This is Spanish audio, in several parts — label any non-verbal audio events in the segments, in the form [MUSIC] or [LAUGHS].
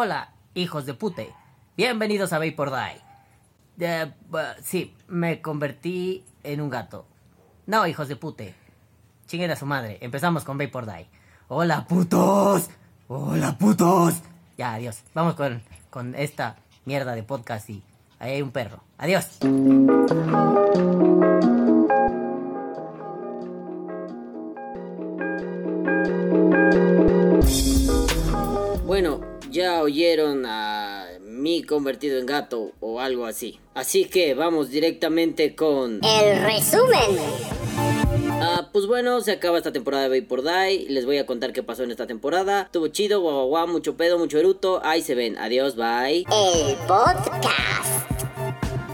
Hola, hijos de pute. Bienvenidos a Vapor Die. Sí, me convertí en un gato. No, hijos de pute. Chinguen a su madre. Empezamos con Vapor Die. Hola, putos. Hola, putos. Ya, adiós. Vamos con, con esta mierda de podcast y ahí hay un perro. Adiós. Bueno, ya oyeron a mí convertido en gato o algo así. Así que vamos directamente con... El resumen. Ah, pues bueno, se acaba esta temporada de Vapor Die. Les voy a contar qué pasó en esta temporada. Estuvo chido, guau, guau, guau, mucho pedo, mucho eruto. Ahí se ven. Adiós, bye. El podcast.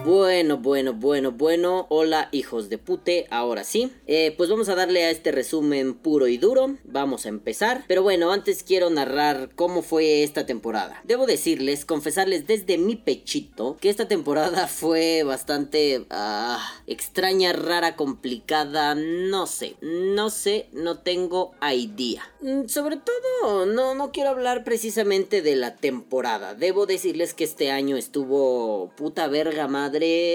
Bueno, bueno, bueno, bueno. Hola, hijos de pute. Ahora sí. Eh, pues vamos a darle a este resumen puro y duro. Vamos a empezar. Pero bueno, antes quiero narrar cómo fue esta temporada. Debo decirles, confesarles desde mi pechito, que esta temporada [LAUGHS] fue bastante ah, extraña, rara, complicada. No sé, no sé, no tengo idea. Mm, Sobre todo, no, no quiero hablar precisamente de la temporada. Debo decirles que este año estuvo puta verga madre,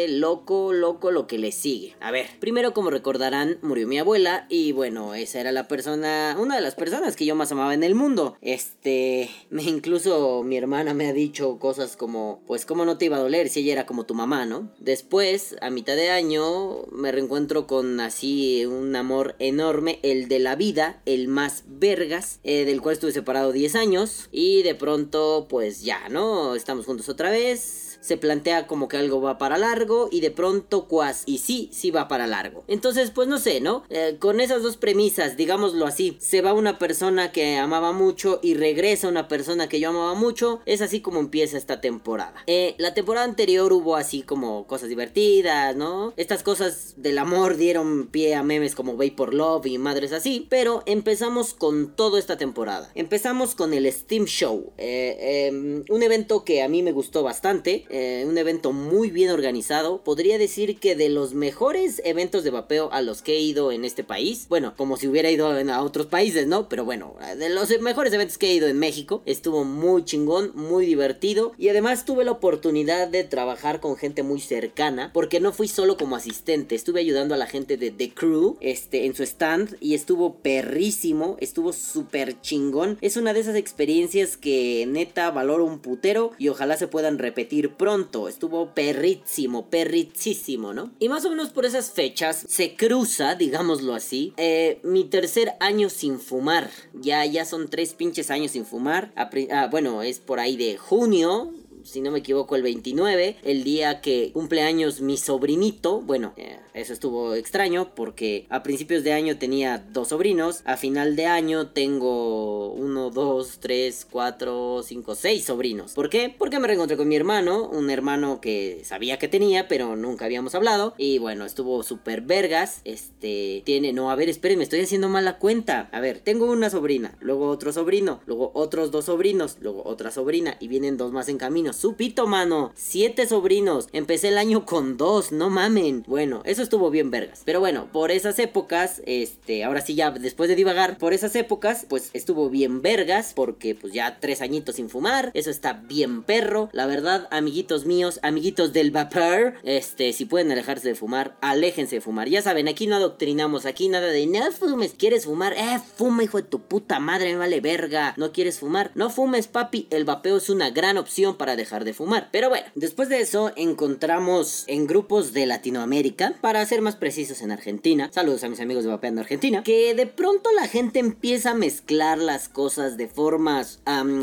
loco, loco lo que le sigue. A ver, primero como recordarán, murió mi abuela y bueno, esa era la persona, una de las personas que yo más amaba en el mundo. Este, incluso mi hermana me ha dicho cosas como, pues cómo no te iba a doler si ella era como tu mamá, ¿no? Después, a mitad de año, me reencuentro con así un amor enorme, el de la vida, el más vergas, eh, del cual estuve separado 10 años y de pronto, pues ya, ¿no? Estamos juntos otra vez se plantea como que algo va para largo y de pronto cuas y sí, sí va para largo. Entonces, pues no sé, ¿no? Eh, con esas dos premisas, digámoslo así, se va una persona que amaba mucho y regresa una persona que yo amaba mucho, es así como empieza esta temporada. Eh, la temporada anterior hubo así como cosas divertidas, ¿no? Estas cosas del amor dieron pie a memes como Vapor Love y madres así, pero empezamos con todo esta temporada. Empezamos con el Steam Show, eh, em, un evento que a mí me gustó bastante, eh, un evento muy bien organizado. Podría decir que de los mejores eventos de vapeo a los que he ido en este país. Bueno, como si hubiera ido a otros países, ¿no? Pero bueno, de los mejores eventos que he ido en México. Estuvo muy chingón, muy divertido. Y además tuve la oportunidad de trabajar con gente muy cercana. Porque no fui solo como asistente. Estuve ayudando a la gente de The Crew este, en su stand. Y estuvo perrísimo. Estuvo súper chingón. Es una de esas experiencias que neta valoro un putero. Y ojalá se puedan repetir pronto. Estuvo perrísimo, perrísimo, ¿no? Y más o menos por esas fechas se cruza, digámoslo así, eh, mi tercer año sin fumar. Ya, ya son tres pinches años sin fumar. Ah, bueno, es por ahí de junio. Si no me equivoco, el 29, el día que cumpleaños mi sobrinito. Bueno, eh, eso estuvo extraño porque a principios de año tenía dos sobrinos. A final de año tengo uno, dos, tres, cuatro, cinco, seis sobrinos. ¿Por qué? Porque me reencontré con mi hermano, un hermano que sabía que tenía, pero nunca habíamos hablado. Y bueno, estuvo súper vergas. Este, tiene, no, a ver, esperen, me estoy haciendo mal la cuenta. A ver, tengo una sobrina, luego otro sobrino, luego otros dos sobrinos, luego otra sobrina y vienen dos más en camino. Supito, mano, siete sobrinos. Empecé el año con dos, no mamen. Bueno, eso estuvo bien vergas. Pero bueno, por esas épocas, este, ahora sí ya, después de divagar, por esas épocas, pues estuvo bien vergas, porque pues ya tres añitos sin fumar, eso está bien perro. La verdad, amiguitos míos, amiguitos del vapor, este, si pueden alejarse de fumar, aléjense de fumar. Ya saben, aquí no adoctrinamos, aquí nada de no fumes, ¿quieres fumar? Eh, fuma, hijo de tu puta madre, me vale verga. ¿No quieres fumar? No fumes, papi, el vapeo es una gran opción para dejar de fumar. Pero bueno, después de eso encontramos en grupos de Latinoamérica, para ser más precisos en Argentina, saludos a mis amigos de Vapeando Argentina, que de pronto la gente empieza a mezclar las cosas de formas am,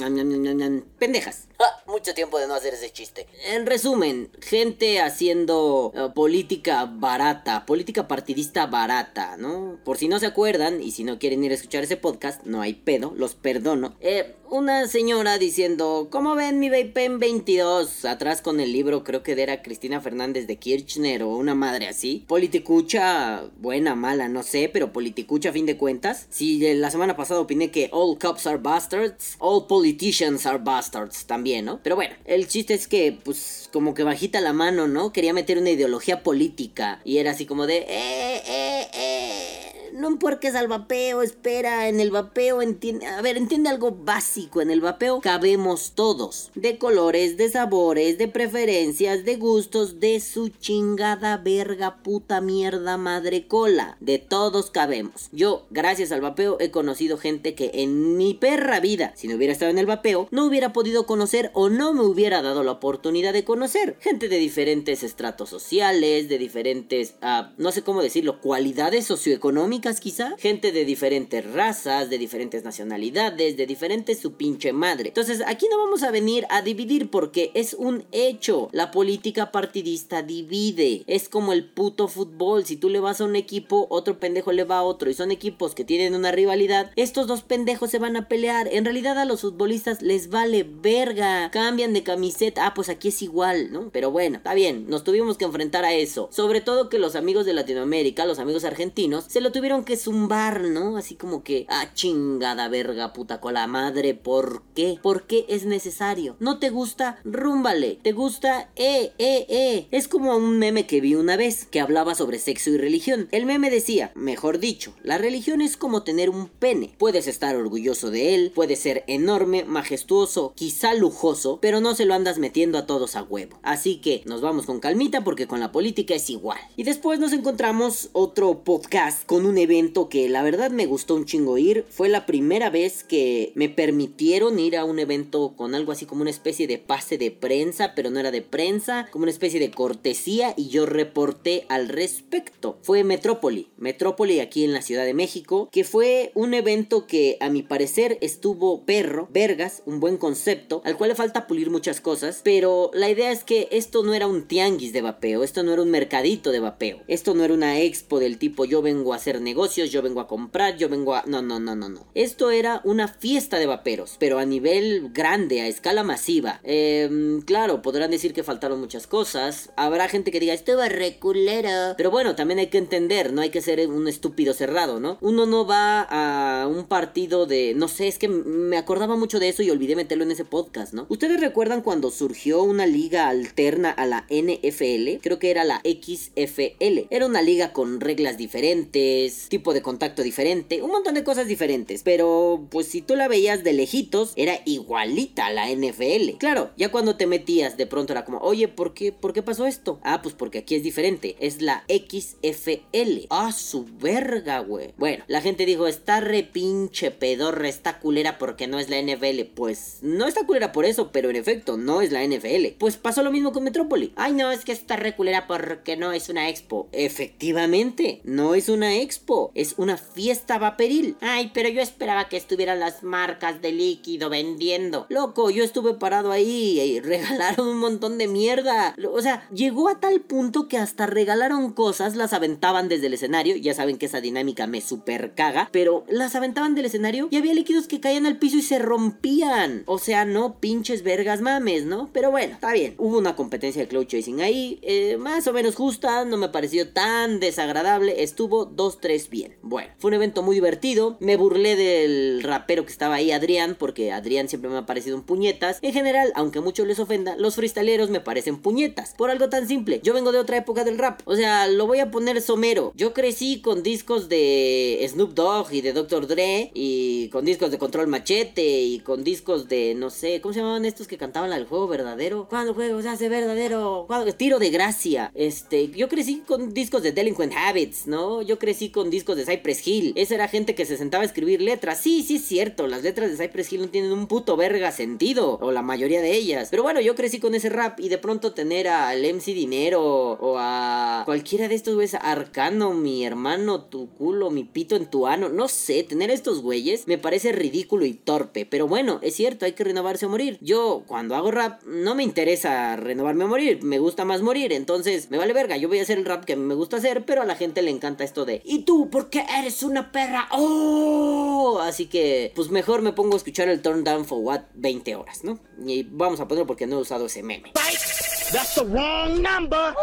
pendejas. Ah, mucho tiempo de no hacer ese chiste. En resumen, gente haciendo eh, política barata, política partidista barata, ¿no? Por si no se acuerdan y si no quieren ir a escuchar ese podcast, no hay pedo, los perdono. Eh, una señora diciendo, ¿cómo ven mi Vapen 22? Atrás con el libro, creo que era Cristina Fernández de Kirchner o una madre así. Politicucha, buena, mala, no sé, pero politicucha a fin de cuentas. Si eh, la semana pasada opiné que all cops are bastards, all politicians are bastards también, ¿no? Pero bueno, el chiste es que, pues, como que bajita la mano, ¿no? Quería meter una ideología política y era así como de, eh, eh, eh. No empuerques al vapeo, espera, en el vapeo entiende, a ver, entiende algo básico, en el vapeo cabemos todos, de colores, de sabores, de preferencias, de gustos, de su chingada verga puta mierda madre cola, de todos cabemos. Yo, gracias al vapeo, he conocido gente que en mi perra vida, si no hubiera estado en el vapeo, no hubiera podido conocer o no me hubiera dado la oportunidad de conocer. Gente de diferentes estratos sociales, de diferentes, ah, no sé cómo decirlo, cualidades socioeconómicas quizá. Gente de diferentes razas, de diferentes nacionalidades, de diferentes su pinche madre. Entonces aquí no vamos a venir a dividir porque es un hecho. La política partidista divide. Es como el puto fútbol. Si tú le vas a un equipo, otro pendejo le va a otro. Y son equipos que tienen una rivalidad. Estos dos pendejos se van a pelear. En realidad a los futbolistas les vale verga. Cambian de camiseta. Ah, pues aquí es igual, ¿no? Pero bueno, está bien. Nos tuvimos que enfrentar a eso. Sobre todo que los amigos de Latinoamérica, los amigos argentinos, se lo tuvieron que zumbar, ¿no? Así como que, ah, chingada verga, puta cola madre. ¿Por qué? ¿Por qué es necesario? ¿No te gusta? Rúmbale. ¿Te gusta? Eh, eh, eh. Es como un meme que vi una vez que hablaba sobre sexo y religión. El meme decía, mejor dicho, la religión es como tener un pene. Puedes estar orgulloso de él, puede ser enorme, majestuoso, quizá lujoso, pero no se lo andas metiendo a todos a huevo. Así que nos vamos con calmita porque con la política es igual. Y después nos encontramos otro podcast con un evento que la verdad me gustó un chingo ir. Fue la primera vez que me permitieron ir a un evento con algo así como una especie de pase de prensa, pero no era de prensa, como una especie de cortesía y yo reporté al respecto. Fue Metrópoli, Metrópoli aquí en la Ciudad de México, que fue un evento que a mi parecer estuvo perro, vergas, un buen concepto, al cual le falta pulir muchas cosas, pero la idea es que esto no era un tianguis de vapeo, esto no era un mercadito de vapeo, esto no era una expo del tipo yo vengo a hacer negocios, yo vengo a comprar, yo vengo a... No, no, no, no, no. Esto era una fiesta de vaperos, pero a nivel grande, a escala masiva. Em, claro, podrán decir que faltaron muchas cosas, habrá gente que diga, esto va reculero, pero bueno, también hay que entender, no hay que ser un estúpido cerrado, ¿no? Uno no va a un partido de, no sé, es que me acordaba mucho de eso y olvidé meterlo en ese podcast, ¿no? ¿Ustedes recuerdan cuando surgió una liga alterna a la NFL? Creo que era la XFL. Era una liga con reglas diferentes, tipo de contacto diferente, un montón de cosas diferentes, pero pues si tú la veías de lejitos, era igualita a la NFL. Claro, ya cuando te metías de pronto era como, oye, ¿por qué, ¿por qué pasó esto? Ah, pues porque aquí es diferente, es la XFL. Ah, su verga, güey. Bueno, la gente dijo, está re pinche pedorra, está culera porque no es la NFL. Pues no está culera por eso, pero en efecto, no es la NFL. Pues pasó lo mismo con Metrópoli. Ay, no, es que está re culera porque no es una expo. Efectivamente, no es una expo, es una fiesta vaporil. Ay, pero yo esperaba que estuvieran las marcas de líquido vendiendo. Loco, yo estuve parado ahí y regalaron un montón de mierda. O sea, llegó a tal punto que hasta regalaron cosas, las aventaban desde el escenario. Ya saben que esa dinámica me super caga, pero las aventaban del escenario y había líquidos que caían al piso y se rompían. O sea, no pinches vergas mames, ¿no? Pero bueno, está bien. Hubo una competencia de cloud chasing ahí, eh, más o menos justa, no me pareció tan desagradable. Estuvo 2-3 bien. Bueno, fue un evento muy divertido. Me burlé del rapero que estaba ahí, Adrián, porque Adrián siempre me ha parecido un puñetas. En general, aunque muchos les ofenda, los freestyleros me parecen puñetas. Por algo tan simple. Yo vengo de otra época del rap. O sea, lo voy a poner somero. Yo crecí con discos de Snoop Dogg y de Dr. Dre. Y con discos de Control Machete. Y con discos de, no sé, ¿cómo se llamaban estos que cantaban al juego verdadero? ¿Cuándo el juego se hace verdadero? ¿Cuándo? Tiro de gracia. Este, yo crecí con discos de Delinquent Habits, ¿no? Yo crecí con discos de Cypress Hill. Esa era gente que se sentaba a escribir letras. Sí, sí es cierto. Las letras de Cypress Hill no tienen un puto verga sentido. O la mayoría de ellas. Pero bueno, yo crecí con ese rap. Y de pronto tener al MC Dinero. O a cualquiera de estos güeyes. Arcano, mi hermano, tu culo, mi pito en tu ano. No sé, tener estos güeyes me parece ridículo y torpe. Pero bueno, es cierto, hay que renovarse o morir. Yo, cuando hago rap, no me interesa renovarme o morir. Me gusta más morir. Entonces, me vale verga. Yo voy a hacer el rap que me gusta hacer. Pero a la gente le encanta esto de. ¿Y tú? ¿Por qué eres una perra? ¡Oh! Así que, pues mejor me pongo a escuchar el Turn Down for What 20 horas, ¿no? Y vamos a ponerlo porque no he usado ese meme. That's the wrong number.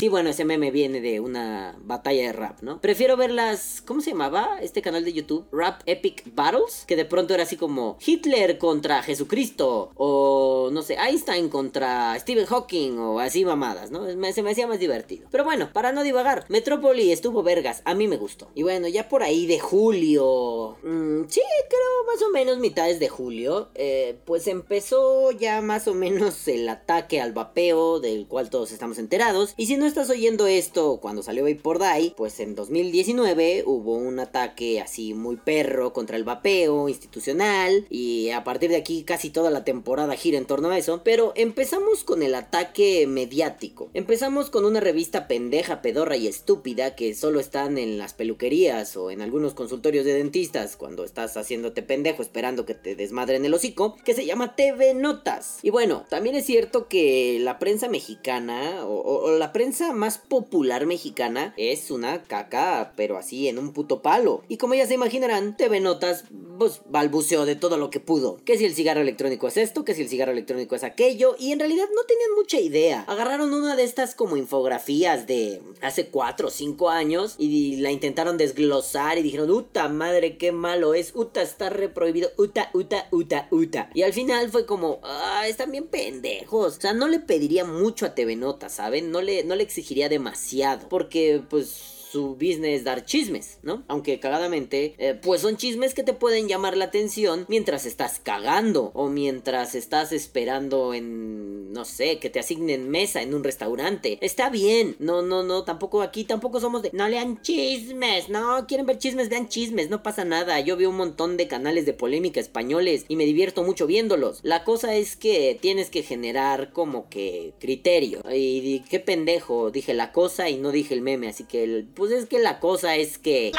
Sí, bueno, ese meme viene de una batalla de rap, ¿no? Prefiero ver las. ¿Cómo se llamaba este canal de YouTube? Rap Epic Battles. Que de pronto era así como Hitler contra Jesucristo. O no sé, Einstein contra Stephen Hawking. O así mamadas, ¿no? Se me hacía más divertido. Pero bueno, para no divagar, Metrópoli estuvo vergas. A mí me gustó. Y bueno, ya por ahí de julio. Mmm, sí, creo más o menos mitades de julio. Eh, pues empezó ya más o menos el ataque al vapeo. Del cual todos estamos enterados. Y si no estás oyendo esto cuando salió Vapor Die, pues en 2019 hubo un ataque así muy perro contra el vapeo institucional. Y a partir de aquí casi toda la temporada gira en torno a eso. Pero empezamos con el ataque mediático. Empezamos con una revista pendeja, pedorra y estúpida que solo están en las peluquerías o en algunos consultorios de dentistas cuando estás haciéndote pendejo esperando que te desmadren el hocico, que se llama TV Notas. Y bueno, también es cierto que la prensa mexicana o, o la prensa más popular mexicana es una caca, pero así en un puto palo. Y como ya se imaginarán, TV Notas pues balbuceó de todo lo que pudo. Que si el cigarro electrónico es esto, que si el cigarro electrónico es aquello, y en realidad no tenían mucha idea. Agarraron una de estas como infografías de hace 4 o 5 años y la intentaron desglosar y dijeron, uta madre, qué malo es, uta está reprohibido, uta, uta, uta, uta. Y al final fue como, ah, están bien pendejos. O sea, no le pediría mucho a TV Notas, ¿saben? No le, no le exigiría demasiado. Porque, pues su business dar chismes, ¿no? Aunque cagadamente, eh, pues son chismes que te pueden llamar la atención mientras estás cagando o mientras estás esperando en, no sé, que te asignen mesa en un restaurante. Está bien, no, no, no, tampoco aquí, tampoco somos de, no lean chismes, no, quieren ver chismes, vean chismes, no pasa nada. Yo veo un montón de canales de polémica españoles y me divierto mucho viéndolos. La cosa es que tienes que generar como que criterio. Y, qué pendejo, dije la cosa y no dije el meme, así que el pues es que la cosa es que...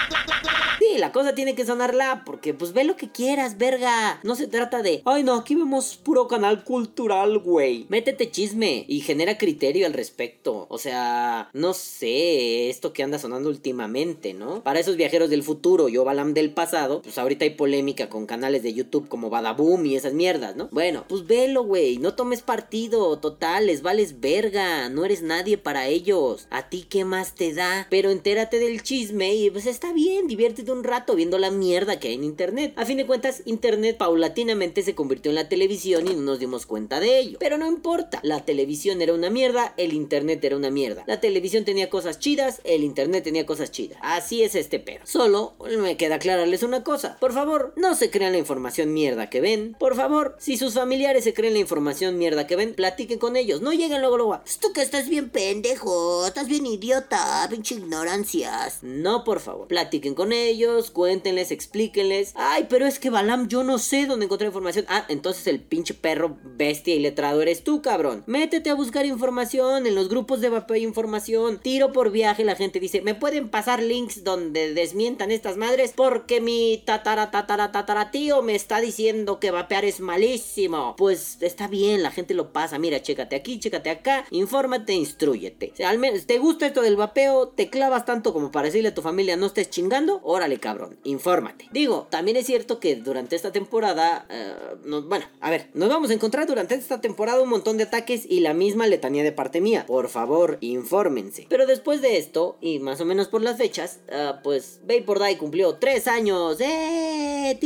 Sí, la cosa tiene que sonarla porque pues ve lo que quieras, verga. No se trata de, ay no, aquí vemos puro canal cultural, güey. Métete chisme y genera criterio al respecto. O sea, no sé, esto que anda sonando últimamente, ¿no? Para esos viajeros del futuro, yo Balam del pasado, pues ahorita hay polémica con canales de YouTube como Badaboom y esas mierdas, ¿no? Bueno, pues velo, güey, no tomes partido, total, les vales verga, no eres nadie para ellos. A ti qué más te da, pero entérate del chisme y pues está bien, diviértete un rato viendo la mierda que hay en internet. A fin de cuentas, internet paulatinamente se convirtió en la televisión y no nos dimos cuenta de ello. Pero no importa, la televisión era una mierda, el internet era una mierda. La televisión tenía cosas chidas, el internet tenía cosas chidas. Así es este perro. Solo me queda aclararles una cosa. Por favor, no se crean la información mierda que ven. Por favor, si sus familiares se creen la información mierda que ven, platiquen con ellos. No lleguen luego luego. Esto que estás bien pendejo, estás bien idiota, pinche No, por favor. Platiquen con ellos, cuéntenles, explíquenles. Ay, pero es que Balam, yo no sé dónde encontrar información. Ah, entonces el pinche perro bestia y letrado eres tú, cabrón. Métete a buscar información en los grupos de vapeo información. Tiro por viaje, la gente dice, ¿me pueden pasar links donde desmientan estas madres? Porque mi tatara tatara tatara tío me está diciendo que vapear es malísimo. Pues está bien, la gente lo pasa. Mira, chécate aquí, chécate acá, infórmate, instruyete. Al menos te gusta esto del vapeo, te clavas tanto como para decirle a tu familia no estés chingando, órale cabrón, infórmate. Digo, también es cierto que durante esta temporada, eh, bueno, a ver, nos vamos a encontrar durante esta temporada un montón de ataques y la misma letanía de parte mía. Por favor, infórmense. Pero después de esto, y más o menos por las fechas, uh, pues Vapor Die cumplió tres años. ¡Eh!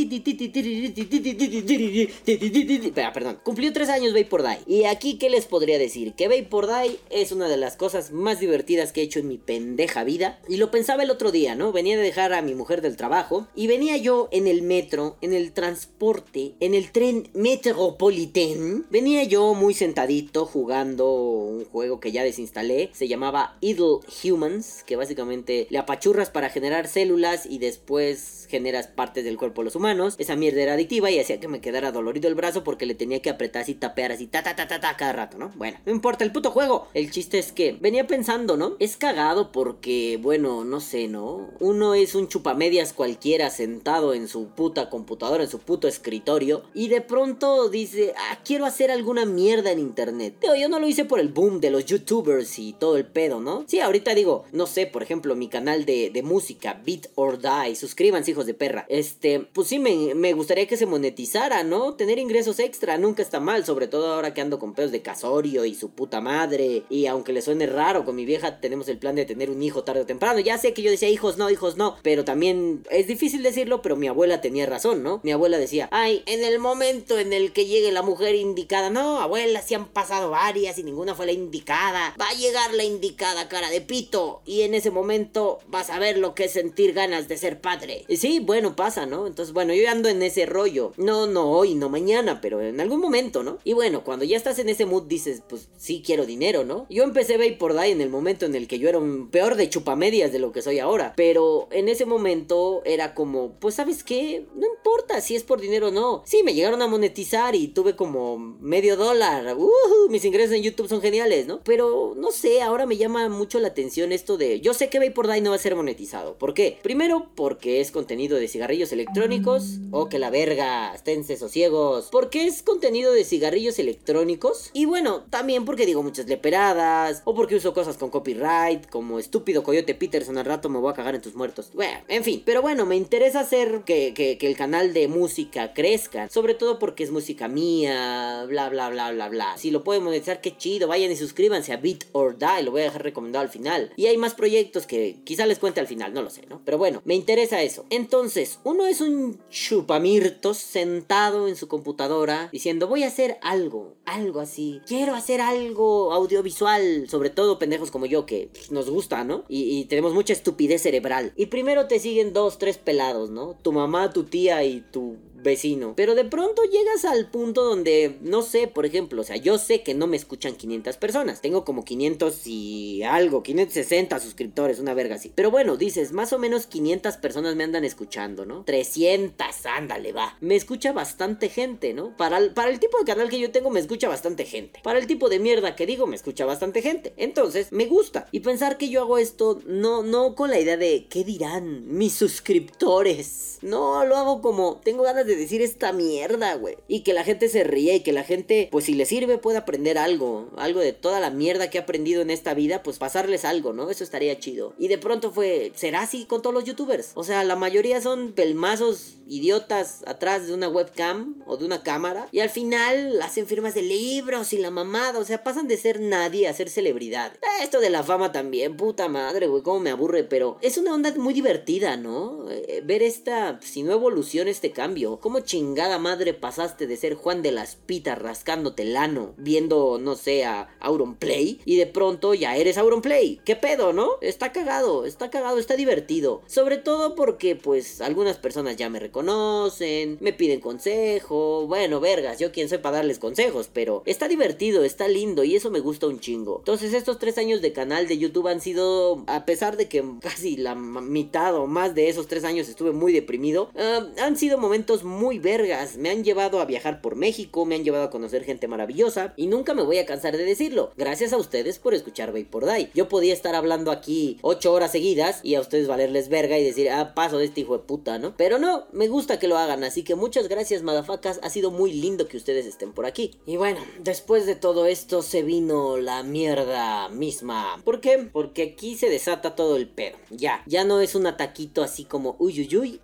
Perdón, cumplió tres años Vapor Die. Y aquí, ¿qué les podría decir? Que Vapor Die es una de las cosas más divertidas que he hecho en mi pendeja vida. Y lo pensaba el otro día, ¿no? Venía de dejar a mi mujer del trabajo y venía yo en el metro, en el transporte, en el tren Metropolitan. Venía yo muy sentadito jugando un juego que ya desinstalé. Se llamaba Idle Humans, que básicamente le apachurras para generar células y después generas partes del cuerpo de los humanos. Esa mierda era adictiva y hacía que me quedara dolorido el brazo porque le tenía que apretar así, tapear así, ta ta ta ta ta cada rato, ¿no? Bueno, no importa el puto juego. El chiste es que venía pensando, ¿no? Es cagado porque bueno, no sé, ¿no? Uno es un chupamedias cualquiera sentado en su puta computadora, en su puto escritorio, y de pronto dice, ah, quiero hacer alguna mierda en internet. Yo no lo hice por el boom de los youtubers y todo el pedo, ¿no? Sí, ahorita digo, no sé, por ejemplo, mi canal de, de música, Beat or Die, suscríbanse, hijos de perra. Este, pues sí, me, me gustaría que se monetizara, ¿no? Tener ingresos extra nunca está mal, sobre todo ahora que ando con pedos de casorio y su puta madre. Y aunque le suene raro, con mi vieja tenemos el plan de tener un hijo tarde temprano. Ya sé que yo decía hijos no, hijos no, pero también es difícil decirlo, pero mi abuela tenía razón, ¿no? Mi abuela decía, ay, en el momento en el que llegue la mujer indicada, no, abuela, si han pasado varias y ninguna fue la indicada, va a llegar la indicada cara de pito y en ese momento vas a ver lo que es sentir ganas de ser padre. Y sí, bueno, pasa, ¿no? Entonces, bueno, yo ando en ese rollo. No, no hoy, no mañana, pero en algún momento, ¿no? Y bueno, cuando ya estás en ese mood dices, pues sí quiero dinero, ¿no? Yo empecé por Die en el momento en el que yo era un peor de chupamedias de lo que soy ahora. Pero en ese momento era como, pues sabes qué, no importa si es por dinero o no. Sí, me llegaron a monetizar y tuve como medio dólar. mis ingresos en YouTube son geniales, ¿no? Pero no sé, ahora me llama mucho la atención esto de, yo sé que por Die no va a ser monetizado. ¿Por qué? Primero, porque es contenido de cigarrillos electrónicos. O que la verga, esténse sosiegos. Porque es contenido de cigarrillos electrónicos. Y bueno, también porque digo muchas leperadas. O porque uso cosas con copyright. Como estúpido Coyote Peterson al rato me voy a cagar en tus muertos. En fin. Pero bueno, me interesa hacer que, el canal de música crezca. Sobre todo porque es música mía. Bla, bla, bla, bla, bla. Si lo pueden monetizar, qué chido. Vayan y suscríbanse a Beat or Die. Lo voy a dejar recomendado al final. Y hay más proyectos que quizá les cuente al final. No lo sé, ¿no? Pero bueno, me interesa eso. Entonces, uno es un chupamirtos sentado en su computadora diciendo voy a hacer algo, algo así. Quiero hacer algo audiovisual, sobre todo pendejos como yo que pues, nos gusta, ¿no? Y, y, tenemos mucha estupidez cerebral. Y primero te siguen dos, tres pelados, ¿no? Tu mamá, tu tía y tu vecino. Pero de pronto llegas al punto donde, no sé, por ejemplo, o sea, yo sé que no me escuchan 500 personas. Tengo como 500 y algo, 560 suscriptores, una verga así. Pero bueno, dices, más o menos 500 personas me andan escuchando, ¿no? 300, ándale, va. Me escucha bastante gente, ¿no? Para el, para el tipo de canal que yo tengo, me escucha bastante gente. Para el tipo de mierda que digo, me escucha bastante gente. Entonces, me gusta. Y pensar que yo hago esto, no, no con la idea de, ¿qué dirán mis suscriptores? No, lo hago como, tengo ganas de decir esta mierda, güey. Y que la gente se ríe y que la gente, pues si le sirve, puede aprender algo. Algo de toda la mierda que ha aprendido en esta vida, pues pasarles algo, ¿no? Eso estaría chido. Y de pronto fue, ¿será así con todos los youtubers? O sea, la mayoría son pelmazos idiotas atrás de una webcam o de una cámara. Y al final hacen firmas de libros y la mamada. O sea, pasan de ser nadie a ser celebridad. Esto de la fama también, puta madre, güey, cómo me aburre. Pero es una onda muy divertida, ¿no? Eh, ver esta, si no evoluciona este cambio. ¿Cómo chingada madre pasaste de ser Juan de las Pitas rascándote el ano, viendo, no sé, a Play y de pronto ya eres Play? ¿Qué pedo, no? Está cagado, está cagado, está divertido. Sobre todo porque, pues, algunas personas ya me reconocen, me piden consejo. Bueno, vergas, yo quién soy para darles consejos, pero está divertido, está lindo y eso me gusta un chingo. Entonces, estos tres años de canal de YouTube han sido, a pesar de que casi la mitad o más de esos tres años estuve muy deprimido, uh, han sido momentos muy muy vergas. Me han llevado a viajar por México, me han llevado a conocer gente maravillosa y nunca me voy a cansar de decirlo. Gracias a ustedes por escuchar por Die. Yo podía estar hablando aquí 8 horas seguidas y a ustedes valerles verga y decir, ah, paso de este hijo de puta, ¿no? Pero no, me gusta que lo hagan, así que muchas gracias, madafacas. Ha sido muy lindo que ustedes estén por aquí. Y bueno, después de todo esto se vino la mierda misma. ¿Por qué? Porque aquí se desata todo el pedo. Ya, ya no es un ataquito así como uy uy uy,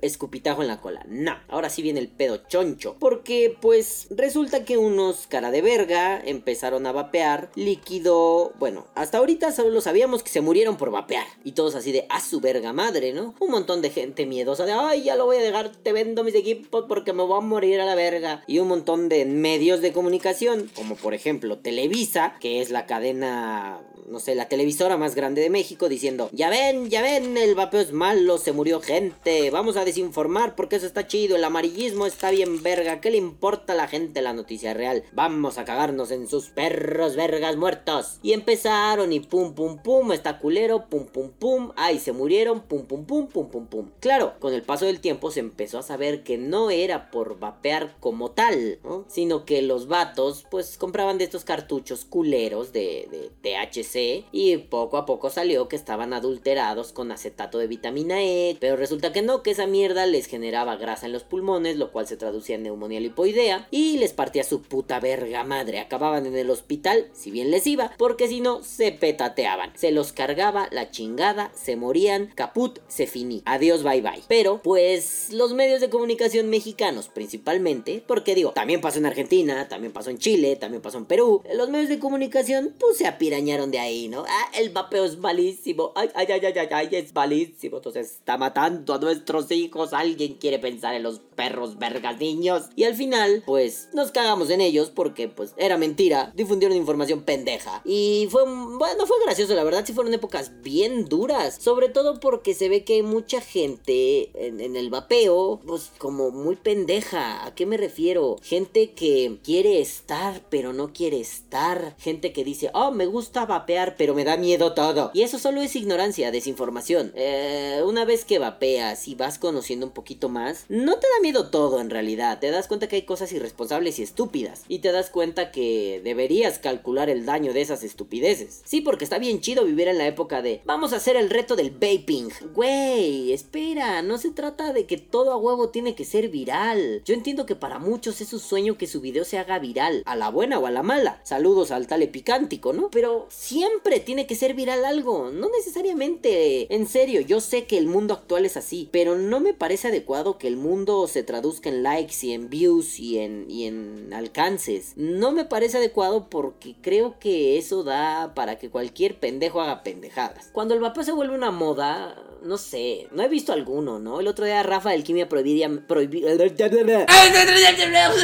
escupitajo en la cola. No, ahora sí viene el pedo choncho. Porque pues resulta que unos cara de verga empezaron a vapear líquido. Bueno, hasta ahorita solo sabíamos que se murieron por vapear. Y todos así de a su verga madre, ¿no? Un montón de gente miedosa de ay, ya lo voy a dejar, te vendo mis equipos porque me voy a morir a la verga. Y un montón de medios de comunicación, como por ejemplo Televisa, que es la cadena no sé, la televisora más grande de México diciendo, ya ven, ya ven, el vapeo es malo, se murió gente, vamos a desinformar porque eso está chido el amarillismo está bien verga, ¿qué le importa a la gente la noticia real? Vamos a cagarnos en sus perros vergas muertos. Y empezaron y pum pum pum, está culero, pum pum pum, ay se murieron, pum pum pum, pum pum pum. Claro, con el paso del tiempo se empezó a saber que no era por vapear como tal, sino que los vatos pues compraban de estos cartuchos culeros de, de THC y poco a poco salió que estaban adulterados con acetato de vitamina E, pero resulta que no, que esa mierda les generaba grasa en los pulmones, lo cual se traducía en neumonía lipoidea y les partía su puta verga madre. Acababan en el hospital, si bien les iba, porque si no se petateaban. Se los cargaba la chingada, se morían, caput, se finí. Adiós, bye bye. Pero pues los medios de comunicación mexicanos principalmente, porque digo, también pasó en Argentina, también pasó en Chile, también pasó en Perú, los medios de comunicación pues se apirañaron de ahí, ¿no? Ah, el vapeo es malísimo, ay, ay, ay, ay, ay, es malísimo, entonces está matando a nuestros hijos, alguien quiere pensar en los perros vergas niños. Y al final, pues nos cagamos en ellos porque pues era mentira, difundieron información pendeja. Y fue, bueno, fue gracioso, la verdad, sí fueron épocas bien duras, sobre todo porque se ve que hay mucha gente en, el vapeo, pues como muy pendeja. ¿A qué me refiero? Gente que quiere estar pero no quiere estar. Gente que dice, oh, me gusta vapear pero me da miedo todo. Y eso solo es ignorancia, desinformación. Eh, una vez que vapeas y vas conociendo un poquito más, no te da miedo todo en realidad. Te das cuenta que hay cosas irresponsables y estúpidas. Y te das cuenta que deberías calcular el daño de esas estupideces. Sí, porque está bien chido vivir en la época de vamos a hacer el reto del vaping. Güey, espera, no se trata de que todo a huevo tiene que ser viral. Yo entiendo que para muchos es un sueño que su video se haga viral, a la buena o a la mala. Saludos al tal epicántico, ¿no? Pero siempre tiene que ser viral algo, no necesariamente. En serio, yo sé que el mundo actual es así, pero no me parece adecuado que el mundo se traduzca en likes y en views y en, y en alcances. No me parece adecuado porque creo que eso da para que cualquier pendejo haga pendejadas. Cuando el vapeo se vuelve una moda, no sé, no he visto alguno, ¿no? El otro día Rafa del Quimia Prohibida...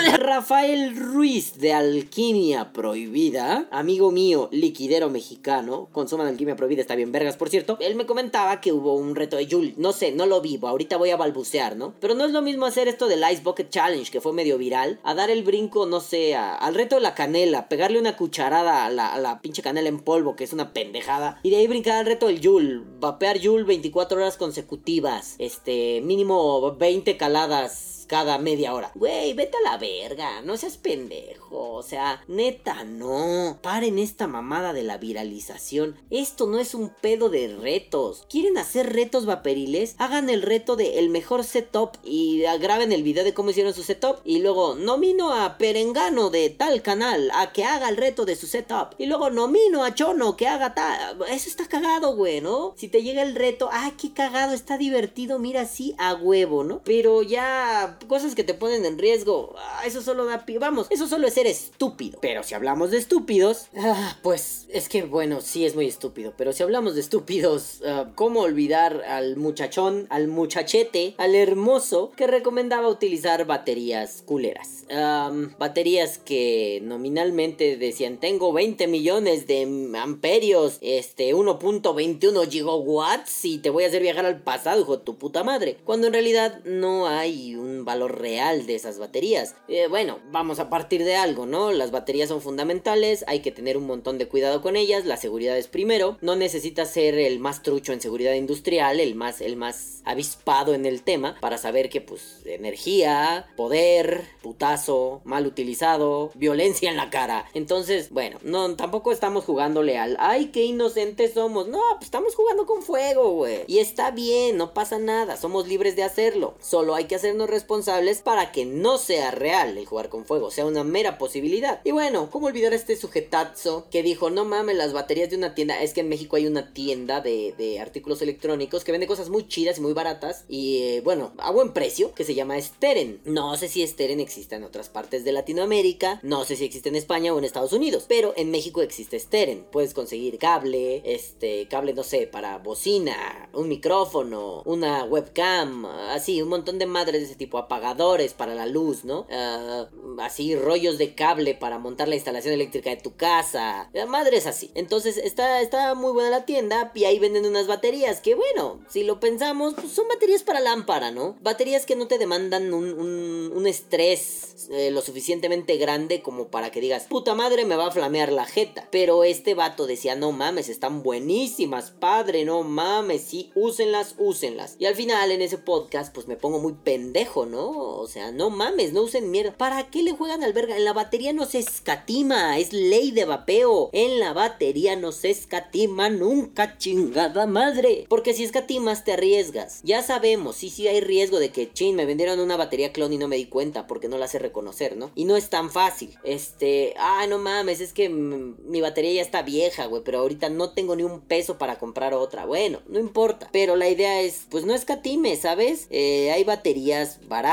[LAUGHS] Rafael Ruiz de Alquimia Prohibida, amigo mío, liquidero mexicano, consuman alquimia prohibida, está bien vergas, por cierto. Él me comentaba que hubo un reto de Jul, no sé, no lo vivo, ahorita voy a balbucear, ¿no? Pero no es lo mismo hacer esto del Ice Bucket Challenge, que fue medio viral, a dar el brinco, no sé, al reto de la canela, pegarle una cucharada a la, a la pinche canela en polvo, que es una pendejada, y de ahí brincar al reto del Jul, vapear Jul 24 horas consecutivas, este, mínimo 20 caladas cada media hora. Güey, vete a la verga, no seas pendejo. O sea, neta, no. Paren esta mamada de la viralización. Esto no es un pedo de retos. ¿Quieren hacer retos vaporiles? Hagan el reto de el mejor setup y graben el video de cómo hicieron su setup. Y luego nomino a Perengano de tal canal a que haga el reto de su setup. Y luego nomino a Chono que haga tal. Eso está cagado, güey, ¿no? Si te llega el reto, ay, qué cagado, está divertido, mira, sí, a huevo, ¿no? Pero ya cosas que te ponen en riesgo, ah, eso solo da... Vamos, eso solo es ser estúpido. Pero si hablamos de estúpidos, ah, pues es que bueno, sí es muy estúpido. Pero si hablamos de estúpidos, ah, ¿cómo olvidar al muchachón, al muchachete, al hermoso que recomendaba utilizar baterías culeras? baterías que nominalmente decían tengo 20 millones de amperios, este 1.21 gigawatts y te voy a hacer viajar al pasado, hijo de tu puta madre. Cuando en realidad no hay un valor real de esas baterías. Eh, bueno, vamos a partir de algo, ¿no? Las baterías son fundamentales, hay que tener un montón de cuidado con ellas, la seguridad es primero, no necesitas ser el más trucho en seguridad industrial, el más, el más avispado en el tema, para saber que pues energía, poder, putazo, mal utilizado, violencia en la cara. Entonces, bueno, no, tampoco estamos jugándole al, ay, qué inocentes somos. No, pues estamos jugando con fuego, güey. Y está bien, no pasa nada, somos libres de hacerlo. Solo hay que hacernos responsables para que no sea real el jugar con fuego, sea una mera posibilidad. Y bueno, ¿cómo olvidar a este sujetazo que dijo, no mames, las baterías de una tienda, es que en México hay una tienda de, artículos electrónicos que vende cosas muy chidas y muy baratas y eh, bueno, a buen precio, que se llama Steren. No sé si Steren existe en otras partes de Latinoamérica, no sé si existe en España o en Estados Unidos, pero en México existe Steren. Puedes conseguir cable, este, cable no sé, para bocina, un micrófono, una webcam, así, un montón de madres de ese tipo apagadores para la luz, ¿no? Ah, así rollos de cable para montar la instalación eléctrica de tu casa. La madre es así. Entonces está, está muy buena la tienda y ahí venden unas baterías que bueno, si lo pensamos, pues son baterías para lámpara, ¿no? Baterías que no te demandan un, un, un estrés eh, lo suficientemente grande como para que digas, puta madre me va a flamear la jeta. Pero este vato decía, no mames, están buenísimas, padre, no mames, sí, úsenlas, úsenlas. Y al final en ese podcast pues me pongo muy pendejo, ¿no? O sea, no mames, no usen mierda. ¿Para qué le juegan al verga? En la batería no se escatima, es ley de vapeo. En la batería no se escatima nunca, chingada madre. Porque si escatimas te arriesgas. Ya sabemos, sí, sí hay riesgo de que, chin, me vendieron una batería clon y no me di cuenta porque no la sé reconocer, ¿no? Y no es tan fácil. Este, ah, no mames, es que mi batería ya está vieja, güey, pero ahorita no tengo ni un peso para comprar otra. Bueno, no importa. Pero la idea es, pues no escatime, ¿sabes? Eh, hay baterías baratas,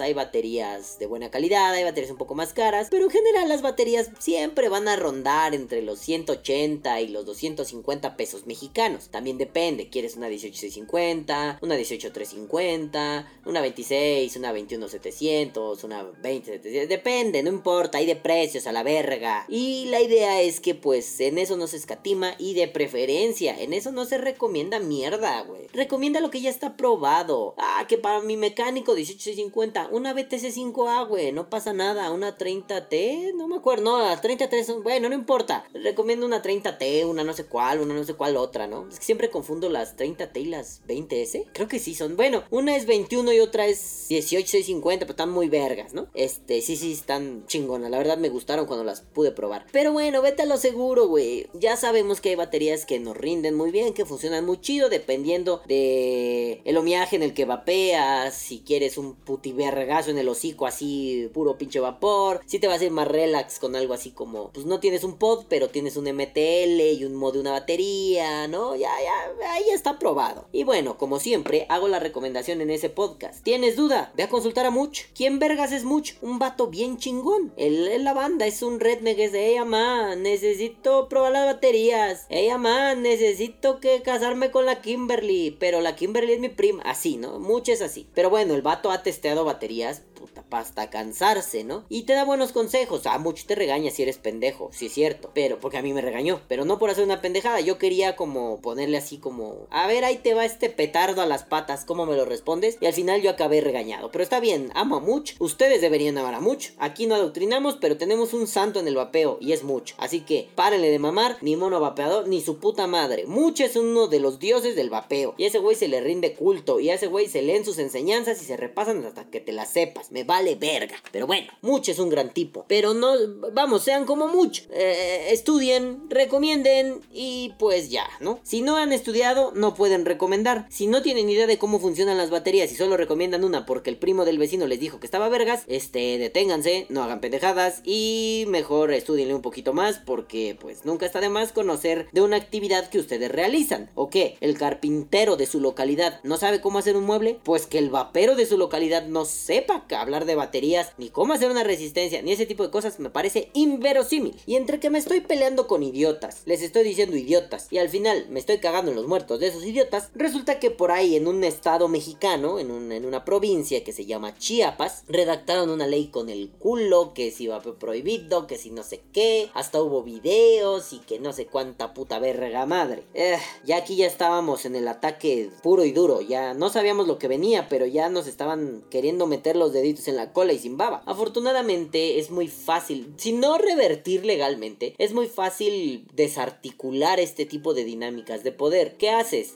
hay baterías de buena calidad, hay baterías un poco más caras, pero en general las baterías siempre van a rondar entre los 180 y los 250 pesos mexicanos. También depende, quieres una 18650, una 18350, una 26, una 21700, una 20700, depende, no importa, hay de precios a la verga. Y la idea es que pues en eso no se escatima y de preferencia, en eso no se recomienda mierda, güey. Recomienda lo que ya está probado. Ah, que para mi mecánico 18650, una BTC5A, güey, no pasa nada, una 30T, no me acuerdo, no, las 33 son, bueno, no importa. Recomiendo una 30T, una no sé cuál, una no sé cuál otra, ¿no? Es que siempre confundo las 30T y las 20S. Creo que sí son. Bueno, una es 21 y otra es 18650, pero están muy vergas, ¿no? Este, sí, sí, están chingonas. La verdad me gustaron cuando las pude probar. Pero bueno, vete a lo seguro, güey. Ya sabemos que hay baterías que nos rinden muy bien, que funcionan muy chido, dependiendo de el homiaje en el que vapeas. Si quieres un putivergazo en el hocico, así, puro pinche vapor. Si te vas a ir más relax con algo así como, pues no tienes un pod, pero tienes un MTL y un mod de una batería, ¿no? Ya, ya, ahí está probado. Y bueno, como siempre, hago la recomendación en ese podcast. ¿Tienes duda? Ve a consultar a Much. ¿Quién vergas es Much? Un vato bien chingón. Él es la banda, es un redneck, es de, ella man, necesito probar las baterías. Ella man, necesito que casarme con la Kimberly, pero la Kimberly es mi prima. Así, ¿no? Much es así. Pero bueno, el vato ha testeado baterías puta, hasta cansarse, ¿no? Y te da buenos consejos. Ah, mucho te regaña si eres pendejo, sí es cierto. Pero, porque a mí me regañó. Pero no por hacer una pendejada. Yo quería como ponerle así como, a ver, ahí te va este petardo a las patas, ¿cómo me lo respondes? Y al final yo acabé regañado. Pero está bien, amo a Much. Ustedes deberían amar a Much. Aquí no adoctrinamos, pero tenemos un santo en el vapeo y es Much. Así que párenle de mamar, ni mono vapeador, ni su puta madre. Much es uno de los dioses del vapeo. Y a ese güey se le rinde culto. Y a ese güey se leen sus enseñanzas y se repasan hasta que te las sepas. Me vale verga. Pero bueno, Much es un gran tipo. Pero no, vamos, sean como Much. Eh, estudien, recomienden y pues ya, ¿no? Si no han estudiado, no pueden recomendar. Si no tienen idea de cómo funcionan las baterías y solo recomiendan una porque el primo del vecino les dijo que estaba vergas, este, deténganse, no hagan pendejadas y mejor estudienle un poquito más porque pues nunca está de más conocer de una actividad que ustedes realizan. ¿O qué? El carpintero de su localidad no sabe cómo hacer un mueble, pues que el vapero de su localidad no sepa hablar de baterías, ni cómo hacer una resistencia, ni ese tipo de cosas me parece inverosímil. Y entre que me estoy peleando con idiotas, les estoy diciendo idiotas, y al final me estoy cagando en los muertos de esos idiotas, resulta que por ahí en un estado mexicano, en, un, en una provincia que se llama Chiapas, redactaron una ley con el culo, que si va prohibido, que si no sé qué, hasta hubo videos y que no sé cuánta puta verga madre. Eh, ya aquí ya estábamos en el ataque puro y duro, ya no sabíamos lo que venía, pero ya nos estaban queriendo meter los en la cola y sin baba. Afortunadamente es muy fácil, si no revertir legalmente, es muy fácil desarticular este tipo de dinámicas de poder. ¿Qué haces?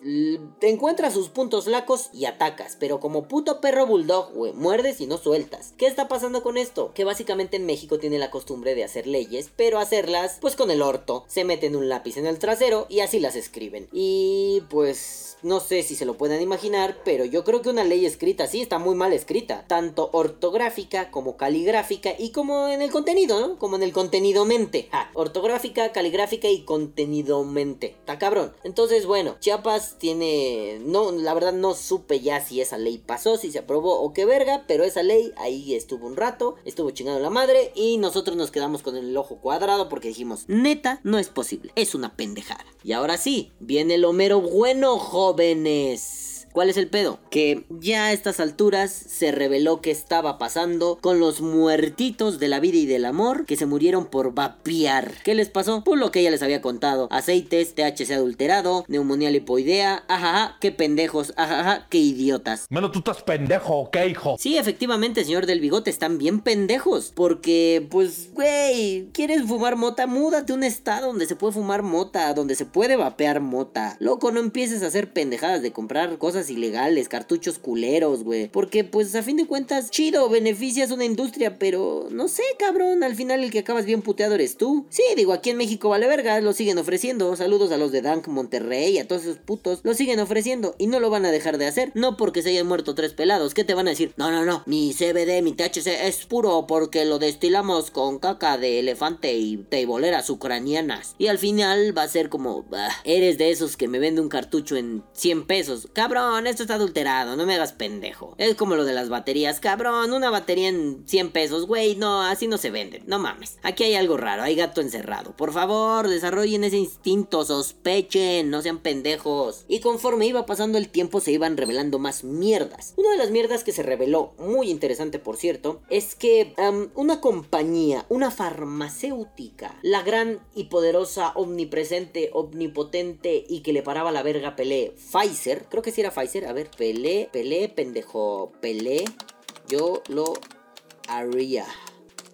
Encuentras sus puntos flacos y atacas, pero como puto perro bulldog, güey, muerdes y no sueltas. ¿Qué está pasando con esto? Que básicamente en México tiene la costumbre de hacer leyes, pero hacerlas pues con el orto. Se meten un lápiz en el trasero y así las escriben. Y pues no sé si se lo pueden imaginar, pero yo creo que una ley escrita así está muy mal escrita, tanto ortográfica como caligráfica y como en el contenido, ¿no? Como en el contenido mente. Ah, ortográfica, caligráfica y contenido mente. Está cabrón. Entonces, bueno, Chiapas tiene no la verdad no supe ya si esa ley pasó, si se aprobó o qué verga, pero esa ley ahí estuvo un rato, estuvo chingando la madre y nosotros nos quedamos con el ojo cuadrado porque dijimos, "Neta, no es posible, es una pendejada." Y ahora sí, viene el Homero bueno, jóvenes. ¿Cuál es el pedo? Que ya a estas alturas se reveló que estaba pasando con los muertitos de la vida y del amor que se murieron por vapear. ¿Qué les pasó? Pues lo que ella les había contado. Aceites, THC adulterado, neumonía lipoidea, ajaja, qué pendejos, ajaja, qué idiotas. Menos tú estás pendejo, ¿qué hijo? Sí, efectivamente, señor del bigote, están bien pendejos. Porque, pues, güey, ¿quieres fumar mota? Múdate a un estado donde se puede fumar mota, donde se puede vapear mota. Loco, no empieces a hacer pendejadas de comprar cosas ilegales, cartuchos culeros, güey. Porque, pues, a fin de cuentas, chido, beneficias una industria, pero no sé, cabrón, al final el que acabas bien puteado eres tú. Sí, digo, aquí en México vale verga, lo siguen ofreciendo. Saludos a los de Dank Monterrey, a todos esos putos, lo siguen ofreciendo y no lo van a dejar de hacer. No porque se hayan muerto tres pelados, ¿qué te van a decir? No, no, no, mi CBD, mi THC es puro porque lo destilamos con caca de elefante y teiboleras ucranianas. Y al final va a ser como, "Ah, eres de esos que me vende un cartucho en 100 pesos. Cabrón, esto está adulterado, no me hagas pendejo. Es como lo de las baterías, cabrón, una batería en 100 pesos, güey, no, así no se venden, no mames. Aquí hay algo raro, hay gato encerrado. Por favor, desarrollen ese instinto, sospechen, no sean pendejos. Y conforme iba pasando el tiempo se iban revelando más mierdas. Una de las mierdas que se reveló, muy interesante por cierto, es que una compañía, una farmacéutica, la gran y poderosa, omnipresente, omnipotente y que le paraba la verga Pelé, Pfizer, creo que sí era Pfizer, a ver, Pelé, Pelé, pendejo, Pelé, yo lo haría.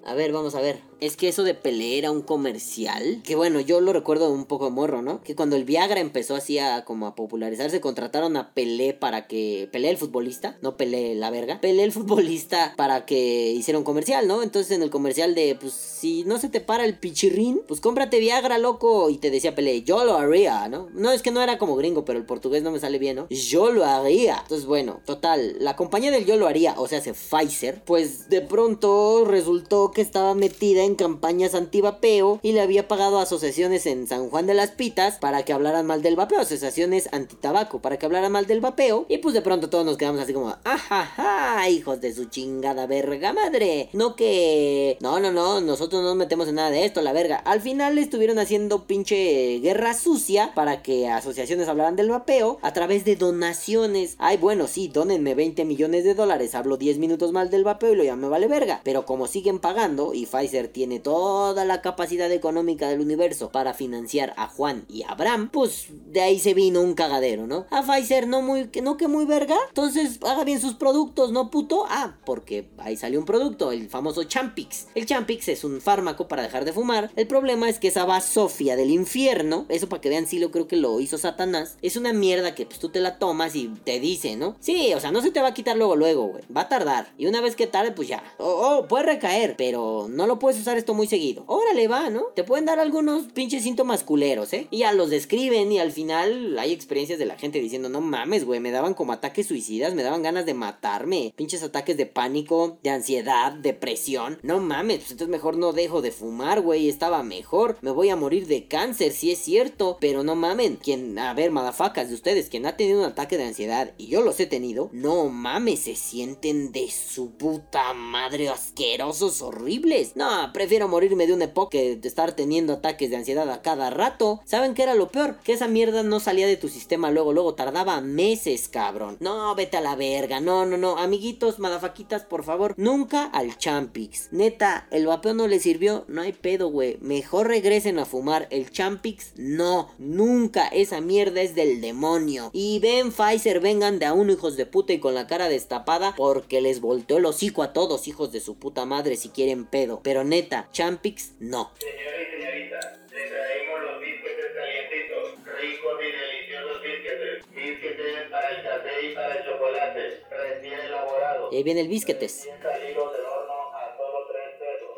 A ver, vamos a ver. Es que eso de Pelé era un comercial. Que bueno, yo lo recuerdo un poco de morro, ¿no? Que cuando el Viagra empezó así a como a popularizarse, contrataron a Pelé para que. Pelé el futbolista, no Pelé la verga. Pelé el futbolista para que hiciera un comercial, ¿no? Entonces en el comercial de, pues, si no se te para el pichirrín, pues cómprate Viagra, loco. Y te decía Pelé, yo lo haría, ¿no? No, es que no era como gringo, pero el portugués no me sale bien, ¿no? Yo lo haría. Entonces, bueno, total, la compañía del yo lo haría, o sea, se Pfizer, pues de pronto resultó que estaba metida en campañas antivapeo y le había pagado a asociaciones en San Juan de las Pitas para que hablaran mal del vapeo, asociaciones antitabaco para que hablaran mal del vapeo y pues de pronto todos nos quedamos así como, ajaja, hijos de su chingada verga madre, no que, no, no, no, nosotros no nos metemos en nada de esto, la verga. Al final estuvieron haciendo pinche guerra sucia para que asociaciones hablaran del vapeo a través de donaciones. Ay, bueno, sí, donenme 20 millones de dólares, hablo 10 minutos mal del vapeo y lo ya me vale verga, pero como siguen pagando y Pfizer tiene toda la capacidad económica del universo para financiar a Juan y a Abraham, pues de ahí se vino un cagadero, ¿no? A Pfizer no muy, que no que muy verga, entonces haga bien sus productos, ¿no puto? Ah, porque ahí salió un producto, el famoso Champix. El Champix es un fármaco para dejar de fumar. El problema es que esa basofia del infierno, eso para que vean si lo creo que lo hizo Satanás, es una mierda que pues tú te la tomas y te dice, ¿no? Sí, o sea, no se te va a quitar luego, luego, güey. Va a tardar. Y una vez que tarde, pues ya. Oh, oh, puede recaer, pero no lo puedes usar esto muy seguido. Órale, va, ¿no? Te pueden dar algunos pinches síntomas culeros, ¿eh? Y ya los describen y al final hay experiencias de la gente diciendo, no mames, güey, me daban como ataques suicidas, me daban ganas de matarme. Pinches ataques de pánico, de ansiedad, depresión. No mames, pues entonces mejor no dejo de fumar, güey, estaba mejor. Me voy a morir de cáncer, sí es cierto, pero no mamen. Quien, a ver, madafacas de ustedes, quien ha tenido un ataque de ansiedad y yo los he tenido, no mames, se sienten de su puta madre asquerosos, horribles. No, prefiero morirme de un época que estar teniendo ataques de ansiedad a cada rato. ¿Saben qué era lo peor? Que esa mierda no salía de tu sistema luego, luego tardaba meses, cabrón. No, vete a la verga. No, no, no. Amiguitos, madafaquitas, por favor, nunca al Champix. Neta, el vapeo no le sirvió. No hay pedo, güey. Mejor regresen a fumar. El Champix, no. Nunca. Esa mierda es del demonio. Y ven, Pfizer, vengan de a uno, hijos de puta, y con la cara destapada, porque les volteó el hocico a todos, hijos de su puta madre, si quieren pedo. Pero neta, Champix, no. Señora y señorita, le traemos los biscuitos calientitos, ricos y deliciosos biscuitos. Biscuitos para el café y para el chocolate, recién elaborados. Y ahí viene el bisquetes. Recién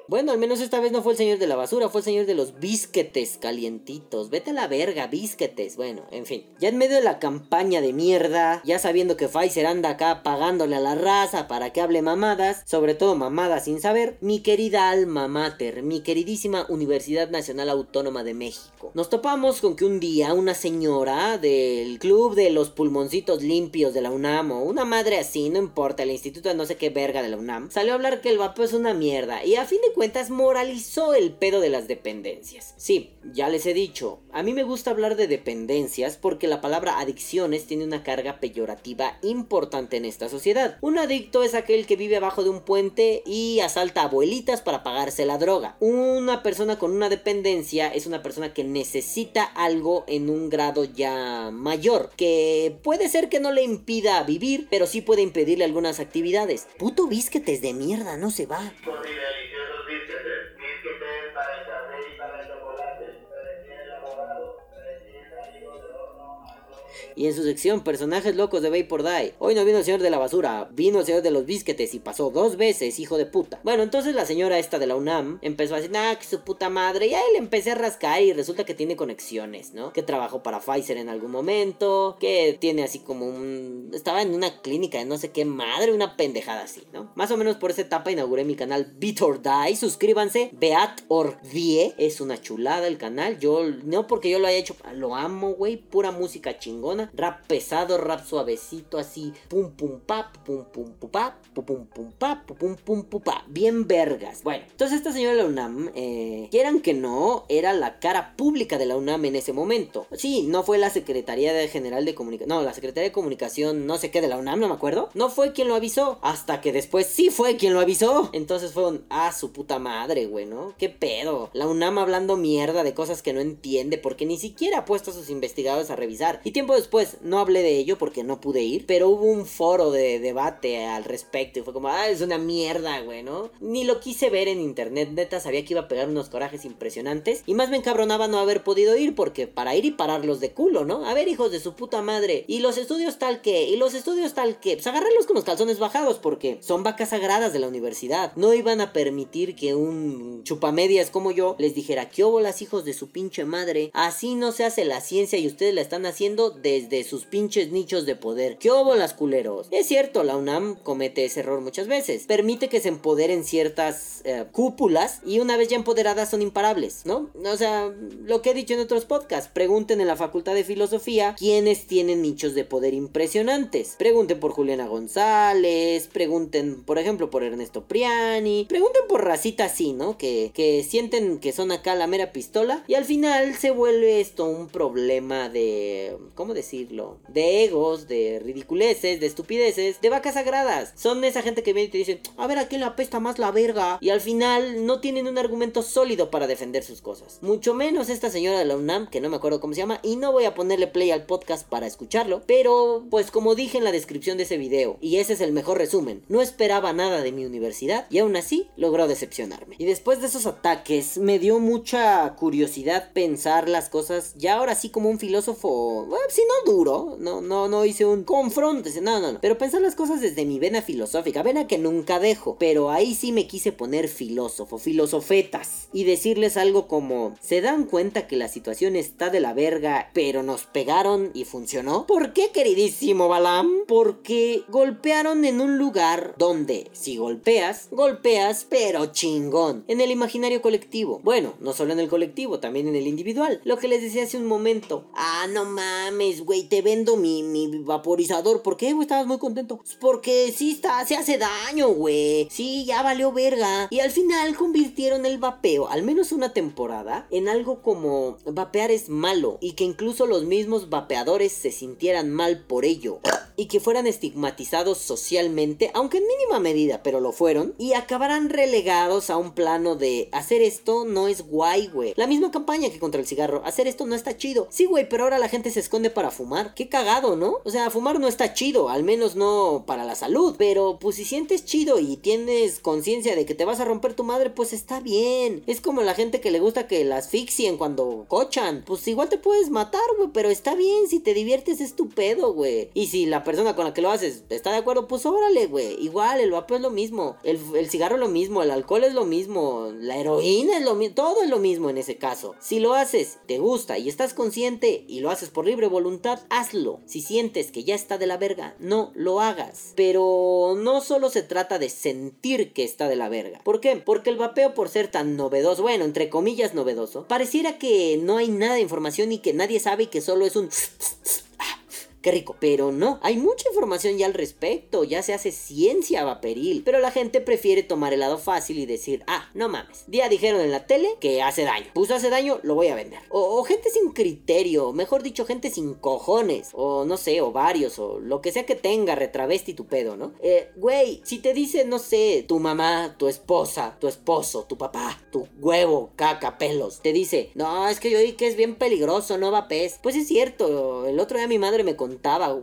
Bueno, al menos esta vez no fue el señor de la basura, fue el señor de los bisquetes calientitos. Vete a la verga, bisquetes. Bueno, en fin. Ya en medio de la campaña de mierda, ya sabiendo que Pfizer anda acá pagándole a la raza para que hable mamadas, sobre todo mamadas sin saber, mi querida alma mater, mi queridísima Universidad Nacional Autónoma de México. Nos topamos con que un día una señora del club de los pulmoncitos limpios de la UNAM o una madre así, no importa, el instituto de no sé qué verga de la UNAM, salió a hablar que el vapeo es una mierda. Y a fin de cuentas moralizó el pedo de las dependencias. Sí, ya les he dicho, a mí me gusta hablar de dependencias porque la palabra adicciones tiene una carga peyorativa importante en esta sociedad. Un adicto es aquel que vive abajo de un puente y asalta abuelitas para pagarse la droga. Una persona con una dependencia es una persona que necesita algo en un grado ya mayor, que puede ser que no le impida vivir, pero sí puede impedirle algunas actividades. Puto bisquetes de mierda, no se va. Y en su sección Personajes locos de Vapor Die, hoy no vino el señor de la basura, vino el señor de los bisquetes y pasó dos veces, hijo de puta. Bueno, entonces la señora esta de la UNAM empezó a decir, ah, que su puta madre, y ahí le empecé a rascar y resulta que tiene conexiones, ¿no? Que trabajó para Pfizer en algún momento, que tiene así como un... Estaba en una clínica de no sé qué madre, una pendejada así, ¿no? Más o menos por esa etapa inauguré mi canal Beat or Die, suscríbanse, Beat or Die, es una chulada el canal, yo, no porque yo lo haya hecho, lo amo, güey, pura música chingona, rap pesado, rap suavecito, así, pum pum pap, pum pum pum pap, pum pum pum pap, pum pum pum pap, bien vergas. Bueno, entonces esta señora de la UNAM, eh, quieran que no, era la cara pública de la UNAM en ese momento. Sí, no fue la Secretaría General de Comunicación, no, la Secretaría de Comunicación, no sé qué, de la UNAM, no me acuerdo. No fue quien lo avisó, hasta que después sí fue quien lo avisó. Entonces fue un, ah, su puta madre, güey, ¿no? ¿Qué pedo? La UNAM hablando mierda de cosas que no entiende porque ni siquiera ha puesto a sus investigadores a revisar. Y tiempo después, no hablé de ello porque no pude ir, pero hubo un foro de debate al respecto y fue como, ah, es una mierda, güey, ¿no? Ni lo quise ver en internet, neta, sabía que iba a pegar unos corajes impresionantes y más me encabronaba no haber podido ir porque para ir y pararlos de culo, ¿no? A ver, hijos de su puta madre, y los estudios tal que, y los estudios tal que, pues agarrarlos con los calzones bajados porque son vacas sagradas de la universidad, no iban a permitir que un chupamedias como yo les dijera, ¿qué las hijos de su pinche madre? Así no se hace la ciencia y ustedes la están haciendo desde sus pinches nichos de poder. ¿Qué las culeros? Es cierto, la UNAM comete ese error muchas veces. Permite que se empoderen ciertas eh, cúpulas y una vez ya empoderadas son imparables, ¿no? O sea, lo que he dicho en otros podcasts, pregunten en la Facultad de Filosofía quiénes tienen nichos de poder impresionantes. Pregunten por Juliana González, pregunten, por ejemplo, por Ernesto Priani, pregunten por racita así, ¿no? Que, que sienten que son acá la mera pistola y al final se vuelve esto un problema de, ¿cómo decirlo? De egos, de ridiculeces, de estupideces, de vacas sagradas. Son esa gente que viene y te dicen, a ver a quién le apesta más la verga. Y al final no tienen un argumento sólido para defender sus cosas. Mucho menos esta señora de la UNAM, que no me acuerdo cómo se llama, y no voy a ponerle play al podcast para escucharlo. Pero, pues como dije en la descripción de ese video, y ese es el mejor resumen, no esperaba nada de mi universidad y aún así logró decepcionarme. Y después de esos ataques, me dio mucha curiosidad pensar las cosas ya ahora sí como un filósofo, bueno, si no duro, no, no, no hice un confronte, no, no, no, pero pensar las cosas desde mi vena filosófica, vena que nunca dejo, pero ahí sí me quise poner filósofo, filosofetas, y decirles algo como, ¿se dan cuenta que la situación está de la verga, pero nos pegaron y funcionó? ¿Por qué, queridísimo Balam? Porque golpearon en un lugar donde, si golpeas, golpeas, pero chingón, en el imaginario colectivo. Bueno, no solo en el colectivo, también en el individual. Lo que les decía hace un momento. Ah, no mames, güey, te vendo mi, mi vaporizador. ¿Por qué? Estabas muy contento. Pues porque sí está, se hace daño, güey. Sí, ya valió verga. Y al final convirtieron el vapeo, al menos una temporada, en algo como vapear es malo. Y que incluso los mismos vapeadores se sintieran mal por ello. Y que fueran estigmatizados socialmente, aunque en mínima medida, pero lo fueron. Y acabarán relegados a un plano de hacer esto no es guay, güey. La misma campaña que contra el cigarro. Hacer esto no está chido. Sí, güey, pero ahora la gente se esconde para fumar. Qué cagado, ¿no? O sea, fumar no está chido, al menos no para la salud. Pero pues si sientes chido y tienes conciencia de que te vas a romper tu madre, pues está bien. Es como la gente que le gusta que la asfixien cuando cochan. Pues igual te puedes matar, güey, pero está bien. Si te diviertes es tu pedo, güey. Y si la persona con la que lo haces está de acuerdo, pues órale, güey. Igual, el vapeo es lo mismo. El, el cigarro es lo mismo. El alcohol es lo mismo. La heroína es lo mismo. Todo es lo mismo en ese caso. Si lo haces, te gusta y estás consciente y lo haces por libre voluntad, hazlo. Si sientes que ya está de la verga, no lo hagas. Pero no solo se trata de sentir que está de la verga. ¿Por qué? Porque el vapeo por ser tan novedoso, bueno, entre comillas novedoso, pareciera que no hay nada de información y que nadie sabe y que solo es un qué rico. Pero no, hay mucha información ya al respecto, ya se hace ciencia vaporil. Pero la gente prefiere tomar el lado fácil y decir, ah, no mames. Día dijeron en la tele que hace daño. Pues hace daño, lo voy a vender. O, gente sin criterio, mejor dicho, gente sin cojones. O no sé, o varios, o lo que sea que tenga, retravesti tu pedo, ¿no? Eh, güey, si te dice, no sé, tu mamá, tu esposa, tu esposo, tu papá, tu huevo, caca, pelos, te dice, no, es que yo oí que es bien peligroso, no va pez. Pues es cierto, el otro día mi madre me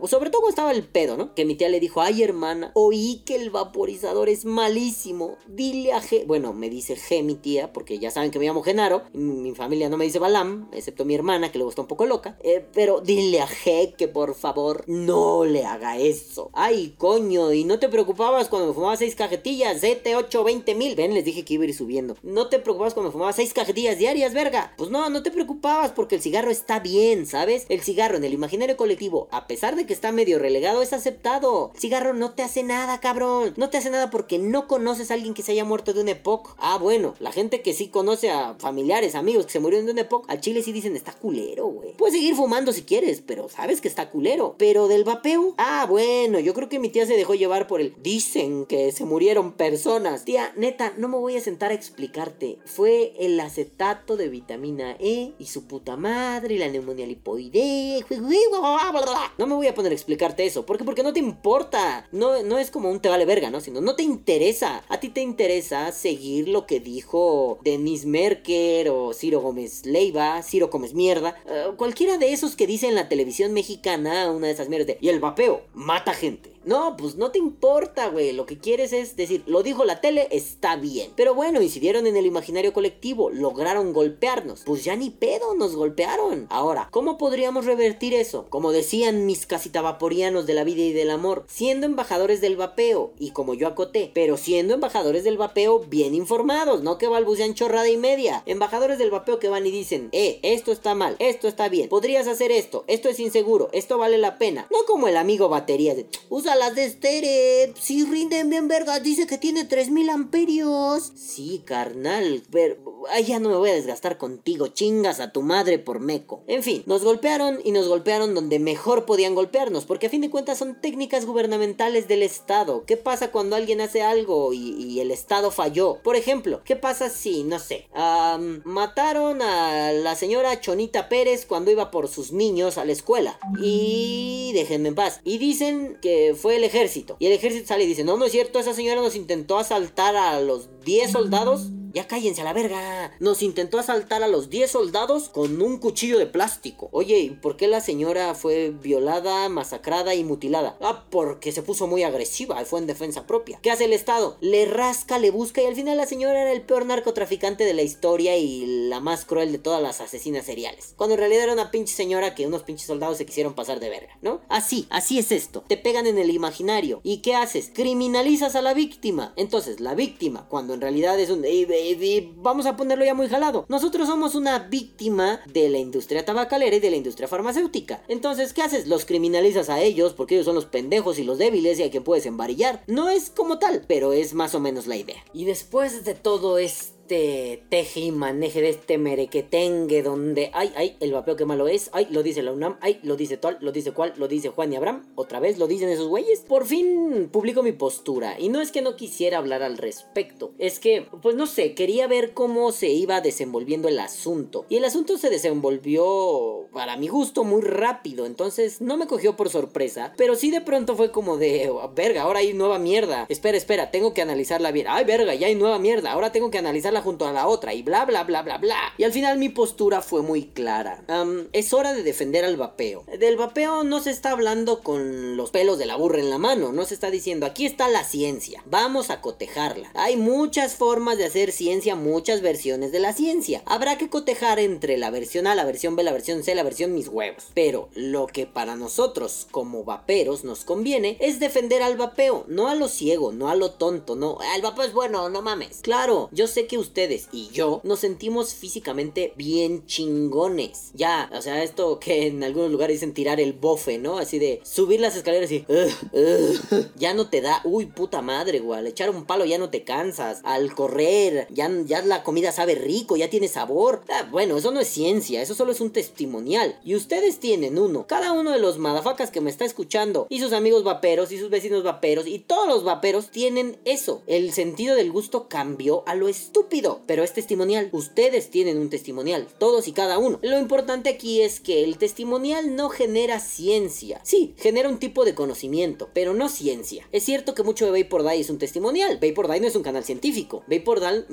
sobre todo cuando estaba el pedo, ¿no? Que mi tía le dijo, ay hermana, oí que el vaporizador es malísimo. Dile a G, bueno, me dice G mi tía, porque ya saben que me llamo Genaro, mi familia no me dice Balam, excepto mi hermana que luego está un poco loca. Eh, pero dile a G que por favor no le haga eso. Ay, coño, y no te preocupabas cuando me fumaba seis cajetillas, 7, 8, 20 mil. Ven, les dije que iba a ir subiendo. No te preocupabas cuando me fumaba seis cajetillas diarias, verga. Pues no, no te preocupabas porque el cigarro está bien, ¿sabes? El cigarro en el imaginario colectivo, a pesar de que está medio relegado, es aceptado. Cigarro no te hace nada, cabrón. No te hace nada porque no conoces a alguien que se haya muerto de un EPOC. Ah, bueno, la gente que sí conoce a familiares, amigos que se murieron de un EPOC, al chile sí dicen está culero, güey. Puedes seguir fumando si quieres, pero sabes que está culero. Pero del vapeo, ah, bueno, yo creo que mi tía se dejó llevar por el dicen que se murieron personas. Tía, neta, no me voy a sentar a explicarte. Fue el acetato de vitamina E y su puta madre y la neumonía lipoidea. No me voy a poner a explicarte eso. ¿Por qué? Porque no te importa. No, no es como un te vale verga, ¿no? Sino no te interesa. A ti te interesa seguir lo que dijo Denis Merker o Ciro Gómez Leiva, Ciro Gómez Mierda. eh, cualquiera de esos que dice en la televisión mexicana una de esas mierdas de. Y el vapeo mata gente. No, pues no te importa, güey. Lo que quieres es decir, lo dijo la tele, está bien. Pero bueno, incidieron en el imaginario colectivo, lograron golpearnos. Pues ya ni pedo, nos golpearon. Ahora, ¿cómo podríamos revertir eso? Como decían mis vaporianos de la vida y del amor, siendo embajadores del vapeo, y como yo acoté, pero siendo embajadores del vapeo bien informados, no que balbucean chorrada y media. Embajadores del vapeo que van y dicen, eh, esto está mal, esto está bien, podrías hacer esto, esto es inseguro, esto vale la pena. No como el amigo batería de, Usa las de Stere. Si rinden bien vergas, dice que tiene 3000 amperios. Sí, carnal, pero ay, ya no me voy a desgastar contigo, chingas a tu madre por meco. En fin, nos golpearon y nos golpearon donde mejor podían golpearnos, porque a fin de cuentas son técnicas gubernamentales del Estado. ¿Qué pasa cuando alguien hace algo y, el Estado falló? Por ejemplo, ¿qué pasa si, no sé, mataron a la señora Chonita Pérez cuando iba por sus niños a la escuela? Y déjenme en paz. Y dicen que fue el ejército. Y el ejército sale y dice, no, no es cierto, esa señora nos intentó asaltar a los 10 soldados. Ya cállense a la verga. Nos intentó asaltar a los 10 soldados con un cuchillo de plástico. Oye, ¿y por qué la señora fue violada, masacrada y mutilada? Ah, porque se puso muy agresiva y fue en defensa propia. ¿Qué hace el Estado? Le rasca, le busca y al final la señora era el peor narcotraficante de la historia y la más cruel de todas las asesinas seriales. Cuando en realidad era una pinche señora que unos pinches soldados se quisieron pasar de verga, ¿no? Así, así es esto. Te pegan en el imaginario. ¿Y qué haces? Criminalizas a la víctima. Entonces, la víctima, cuando en realidad es un... "Ey, baby", vamos a ponerlo ya muy jalado. Nosotros somos una víctima de la industria tabacalera y de la industria farmacéutica. Entonces, ¿qué haces? Los criminalizas a ellos porque ellos son los pendejos y los débiles y a quien puedes embarillar. No es como tal, pero es más o menos la idea. Y después de todo esto este teje y maneje de este merequetengue donde ay, ay, el vapeo que malo es, ay, lo dice la UNAM, ay, lo dice tal, lo dice cual, lo dice Juan y Abraham, otra vez lo dicen esos güeyes. Por fin publico mi postura y no es que no quisiera hablar al respecto, es que, pues no sé, quería ver cómo se iba desenvolviendo el asunto. Y el asunto se desenvolvió, para mi gusto, muy rápido, entonces no me cogió por sorpresa, pero sí de pronto fue como de, "Oh, verga, ahora hay nueva mierda. Espera, espera, tengo que analizarla bien. Ay, verga, ya hay nueva mierda, ahora tengo que analizarla junto a la otra y bla, bla, bla, bla, bla. Y al final mi postura fue muy clara. Es hora de defender al vapeo. Del vapeo no se está hablando con los pelos de la burra en la mano, no se está diciendo, aquí está la ciencia, vamos a cotejarla. Hay muchas formas de hacer ciencia, muchas versiones de la ciencia. Habrá que cotejar entre la versión A, la versión B, la versión C, la versión mis huevos. Pero lo que para nosotros como vaperos nos conviene es defender al vapeo, no a lo ciego, no a lo tonto, no, "Ah, el vapeo es bueno, no mames. Claro, yo sé que ustedes y yo nos sentimos físicamente bien chingones. Ya, o sea, esto que en algunos lugares dicen tirar el bofe, ¿no? Así de subir las escaleras y... Ya no te da... Uy, puta madre, güey. Echar un palo ya no te cansas. Al correr, ya, ya la comida sabe rico, ya tiene sabor. Ah, bueno, eso no es ciencia, eso solo es un testimonial. Y ustedes tienen uno. Cada uno de los madafacas que me está escuchando, y sus amigos vaperos, y sus vecinos vaperos, y todos los vaperos tienen eso. El sentido del gusto cambió a lo estúpido. Pero es testimonial. Ustedes tienen un testimonial. Todos y cada uno. Lo importante aquí es que el testimonial no genera ciencia. Sí, genera un tipo de conocimiento, pero no ciencia. Es cierto que mucho de Vapor Die es un testimonial. Vapor Die no es un canal científico. Vapor Die...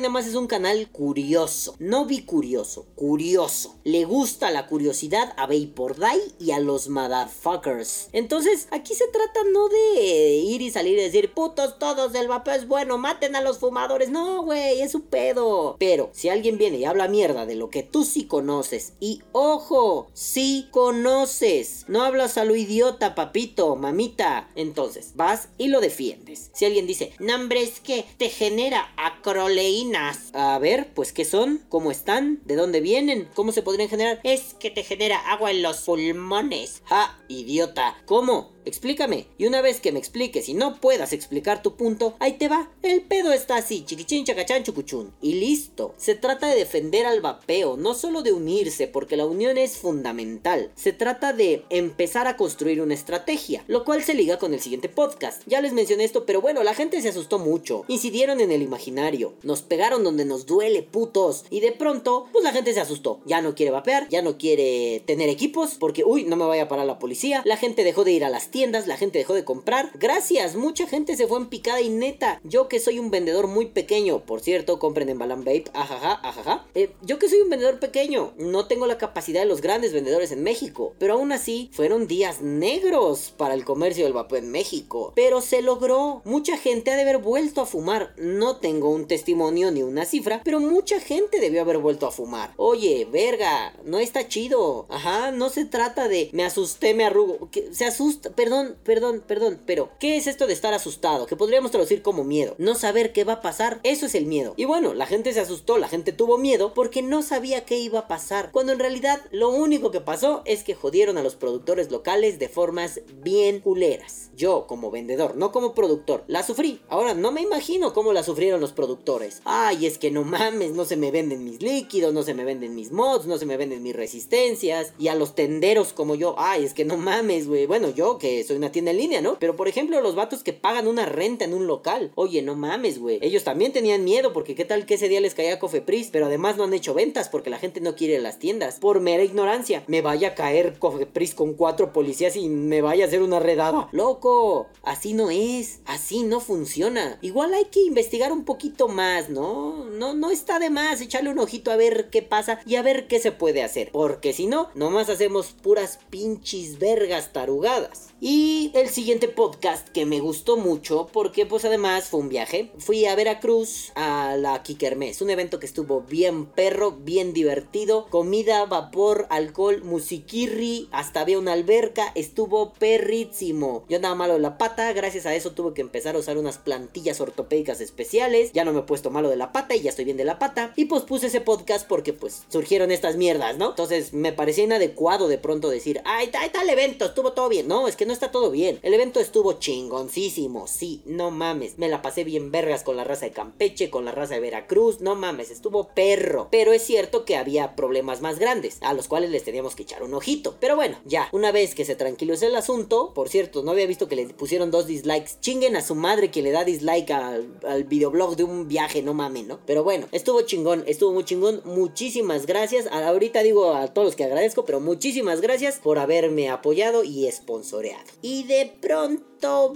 Nada más es un canal curioso. No bicurioso, curioso. Le gusta la curiosidad a Vapor Die y a los motherfuckers. Entonces, aquí se trata no de ir y salir y decir, putos todos, el vapor es bueno, maten a los fumadores. No, güey, es su pedo. Pero si alguien viene y habla mierda de lo que tú sí conoces, y ojo, sí conoces, no hablas a lo idiota, papito, mamita. Entonces, vas y lo defiendes. Si alguien dice, no, hombre, es que te genera acroleínas. A ver, pues, ¿qué son? ¿Cómo están? ¿De dónde vienen? ¿Cómo se podrían generar? Es que te genera agua en los pulmones. ¡Ja! Idiota. ¿Cómo? Explícame. Y una vez que me expliques y no puedas explicar tu punto, ahí te va. El pedo está así, chiquichín, chacachán, chucuchún. Y listo. Se trata de defender al vapeo, no solo de unirse, porque la unión es fundamental. Se trata de empezar a construir una estrategia, lo cual se liga con el siguiente podcast. Ya les mencioné esto, pero bueno, la gente se asustó mucho. Incidieron en el imaginario. Nos pegaron donde nos duele, putos. Y de pronto, pues la gente se asustó. Ya no quiere vapear, ya no quiere tener equipos, porque, uy, no me vaya a parar la policía. La gente dejó de ir a las tiendas, la gente dejó de comprar. Gracias, mucha gente se fue en picada y neta. Yo que soy un vendedor muy pequeño, por cierto, compren en Balan Vape, ajaja, ajaja. Eh, yo que soy un vendedor pequeño, no tengo la capacidad de los grandes vendedores en México, pero aún así fueron días negros para el comercio del vapor en México. Pero se logró. Mucha gente ha de haber vuelto a fumar. No tengo un testimonio ni una cifra, pero mucha gente debió haber vuelto a fumar. Oye, verga, no está chido. Ajá, no se trata de me asusté, me arrugo. Se asusta, perdón, perdón, perdón, pero ¿qué es esto de estar asustado? Que podríamos traducir como miedo. No saber qué va a pasar, eso es el miedo. Y bueno, la gente se asustó, la gente tuvo miedo porque no sabía qué iba a pasar. Cuando en realidad lo único que pasó es que jodieron a los productores locales de formas bien culeras. Yo como vendedor, no como productor, la sufrí. Ahora no me imagino cómo la sufrieron los productores. Ay, es que no mames, no se me venden mis líquidos, no se me venden mis mods, no se me venden mis resistencias. Y a los tenderos como yo, ay, es que no mames, güey. Bueno, yo que soy una tienda en línea, ¿no? Pero por ejemplo, los vatos que pagan una renta en un local. Oye, no mames, güey. Ellos también tenían miedo porque qué tal que ese día les caía Cofepris, pero además no han hecho ventas porque la gente no quiere las tiendas. Por mera ignorancia. Me vaya a caer Cofepris con cuatro policías y me vaya a hacer una redada. Loco, así no es. Así no funciona. Igual hay que investigar un poquito más, ¿no? No, no está de más echarle un ojito a ver qué pasa y a ver qué se puede hacer. Porque si no, nomás hacemos puras pinches vergas tarugadas. Y el siguiente podcast que me gustó mucho, porque pues además fue un viaje, fui a Veracruz a la Kikermes, un evento que estuvo bien perro, bien divertido, comida, vapor, alcohol, musiquirri, hasta había una alberca, estuvo perrísimo. Yo andaba malo de la pata, gracias a eso tuve que empezar a usar unas plantillas ortopédicas especiales, ya no me he puesto malo de la pata y ya estoy bien de la pata. Y pues puse ese podcast porque pues surgieron estas mierdas, ¿no? Entonces me parecía inadecuado de pronto decir, ay, tal, tal evento, estuvo todo bien. No, es que no está todo bien. El evento estuvo chingoncísimo, sí, no mames. Me la pasé bien vergas con la raza de Campeche, con la raza de Veracruz, no mames, estuvo perro. Pero es cierto que había problemas más grandes, a los cuales les teníamos que echar un ojito. Pero bueno, ya, una vez que se tranquilizó el asunto, por cierto, no había visto que le pusieron dos dislikes. Chinguen a su madre que le da dislike al, videoblog de un viaje, no mames, ¿no? Pero bueno, estuvo chingón, estuvo muy chingón. Muchísimas gracias. Ahorita digo a todos los que agradezco, pero muchísimas gracias por haberme apoyado y sponsoreado. Y de pronto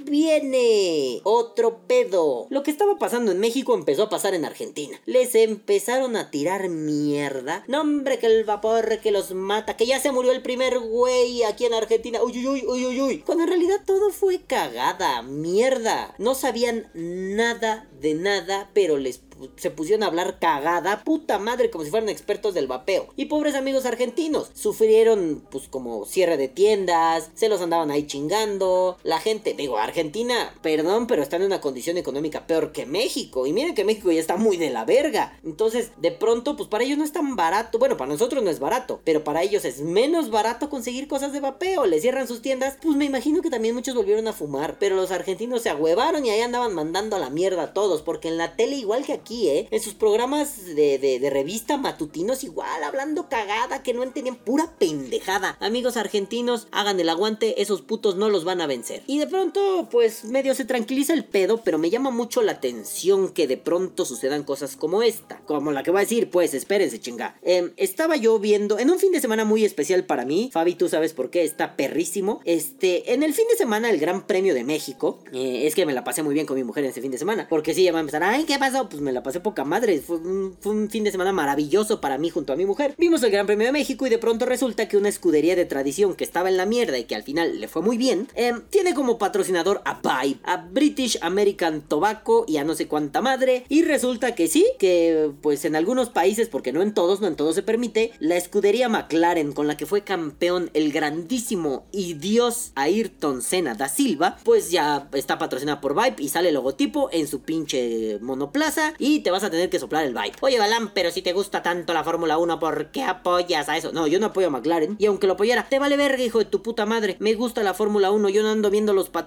viene otro pedo. Lo que estaba pasando en México empezó a pasar en Argentina. Les empezaron a tirar mierda. No, hombre, que el vapor que los mata, que ya se murió el primer güey aquí en Argentina. Uy, uy, uy, uy, uy. Cuando en realidad todo fue cagada, mierda. No sabían nada de nada, pero les se pusieron a hablar cagada, puta madre, como si fueran expertos del vapeo. Y pobres amigos argentinos, sufrieron pues como cierre de tiendas, se los andaban ahí chingando, la gente, digo, Argentina, perdón, pero está en una condición económica peor que México. Y miren que México ya está muy de la verga. Entonces, de pronto, pues para ellos no es tan barato. Bueno, para nosotros no es barato, pero para ellos es menos barato conseguir cosas de vapeo. Les cierran sus tiendas. Pues me imagino que también muchos volvieron a fumar. Pero los argentinos se agüevaron y ahí andaban mandando a la mierda a todos. Porque en la tele, igual que aquí, ¿eh? En sus programas de, de, de revista matutinos, igual hablando cagada que no entendían pura pendejada. Amigos argentinos, hagan el aguante. Esos putos no los van a vencer. Y de pronto, pues medio se tranquiliza el pedo. Pero me llama mucho la atención que de pronto sucedan cosas como esta. Como la que voy a decir, pues espérense, chinga. Em, estaba yo viendo en un fin de semana muy especial para mí. Fabi, tú sabes por qué, está perrísimo. Este, en el fin de semana, el Gran Premio de México. eh, es que me la pasé muy bien con mi mujer en ese fin de semana. Porque si ya va a empezar, ay, ¿qué pasó? Pues me la pasé poca madre. Fue un, fin de semana maravilloso para mí junto a mi mujer. Vimos el Gran Premio de México y de pronto resulta que una escudería de tradición que estaba en la mierda y que al final le fue muy bien, em, tiene como patrocinador a Vibe, a British American Tobacco y a no sé cuánta madre. Y resulta que sí, que pues en algunos países, porque no en todos, no en todos se permite, la escudería McLaren con la que fue campeón el grandísimo y dios Ayrton Senna da Silva, pues ya está patrocinada por Vibe y sale el logotipo en su pinche monoplaza y te vas a tener que soplar el Vibe. Oye, Balán, pero si te gusta tanto la Fórmula 1, ¿por qué apoyas a eso? No, yo no apoyo a McLaren y aunque lo apoyara, te vale verga, hijo de tu puta madre. Me gusta la Fórmula 1, yo no ando viendo los patrocinadores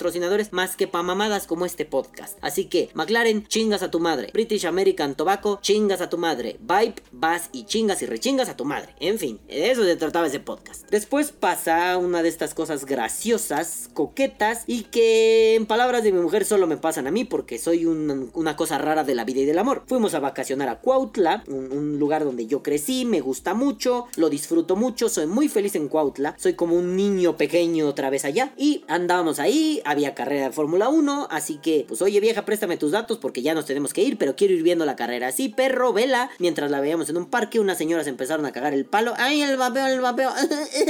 más que pa' mamadas como este podcast. Así que, McLaren, chingas a tu madre. British American Tobacco, chingas a tu madre. Vibe, vas y chingas y rechingas a tu madre. En fin, de eso se trataba ese podcast. Después pasa una de estas cosas graciosas, coquetas y que en palabras de mi mujer solo me pasan a mí porque soy un- una cosa rara de la vida y del amor. Fuimos a vacacionar a Cuautla, un, un lugar donde yo crecí, me gusta mucho, lo disfruto mucho, soy muy feliz en Cuautla, soy como un niño pequeño otra vez allá y andábamos ahí, había carrera de Fórmula 1, así que pues oye vieja, préstame tus datos porque ya nos tenemos que ir, pero quiero ir viendo la carrera así, perro, vela, mientras la veíamos en un parque, unas señoras empezaron a cagar el palo, ay el vapeo, el vapeo,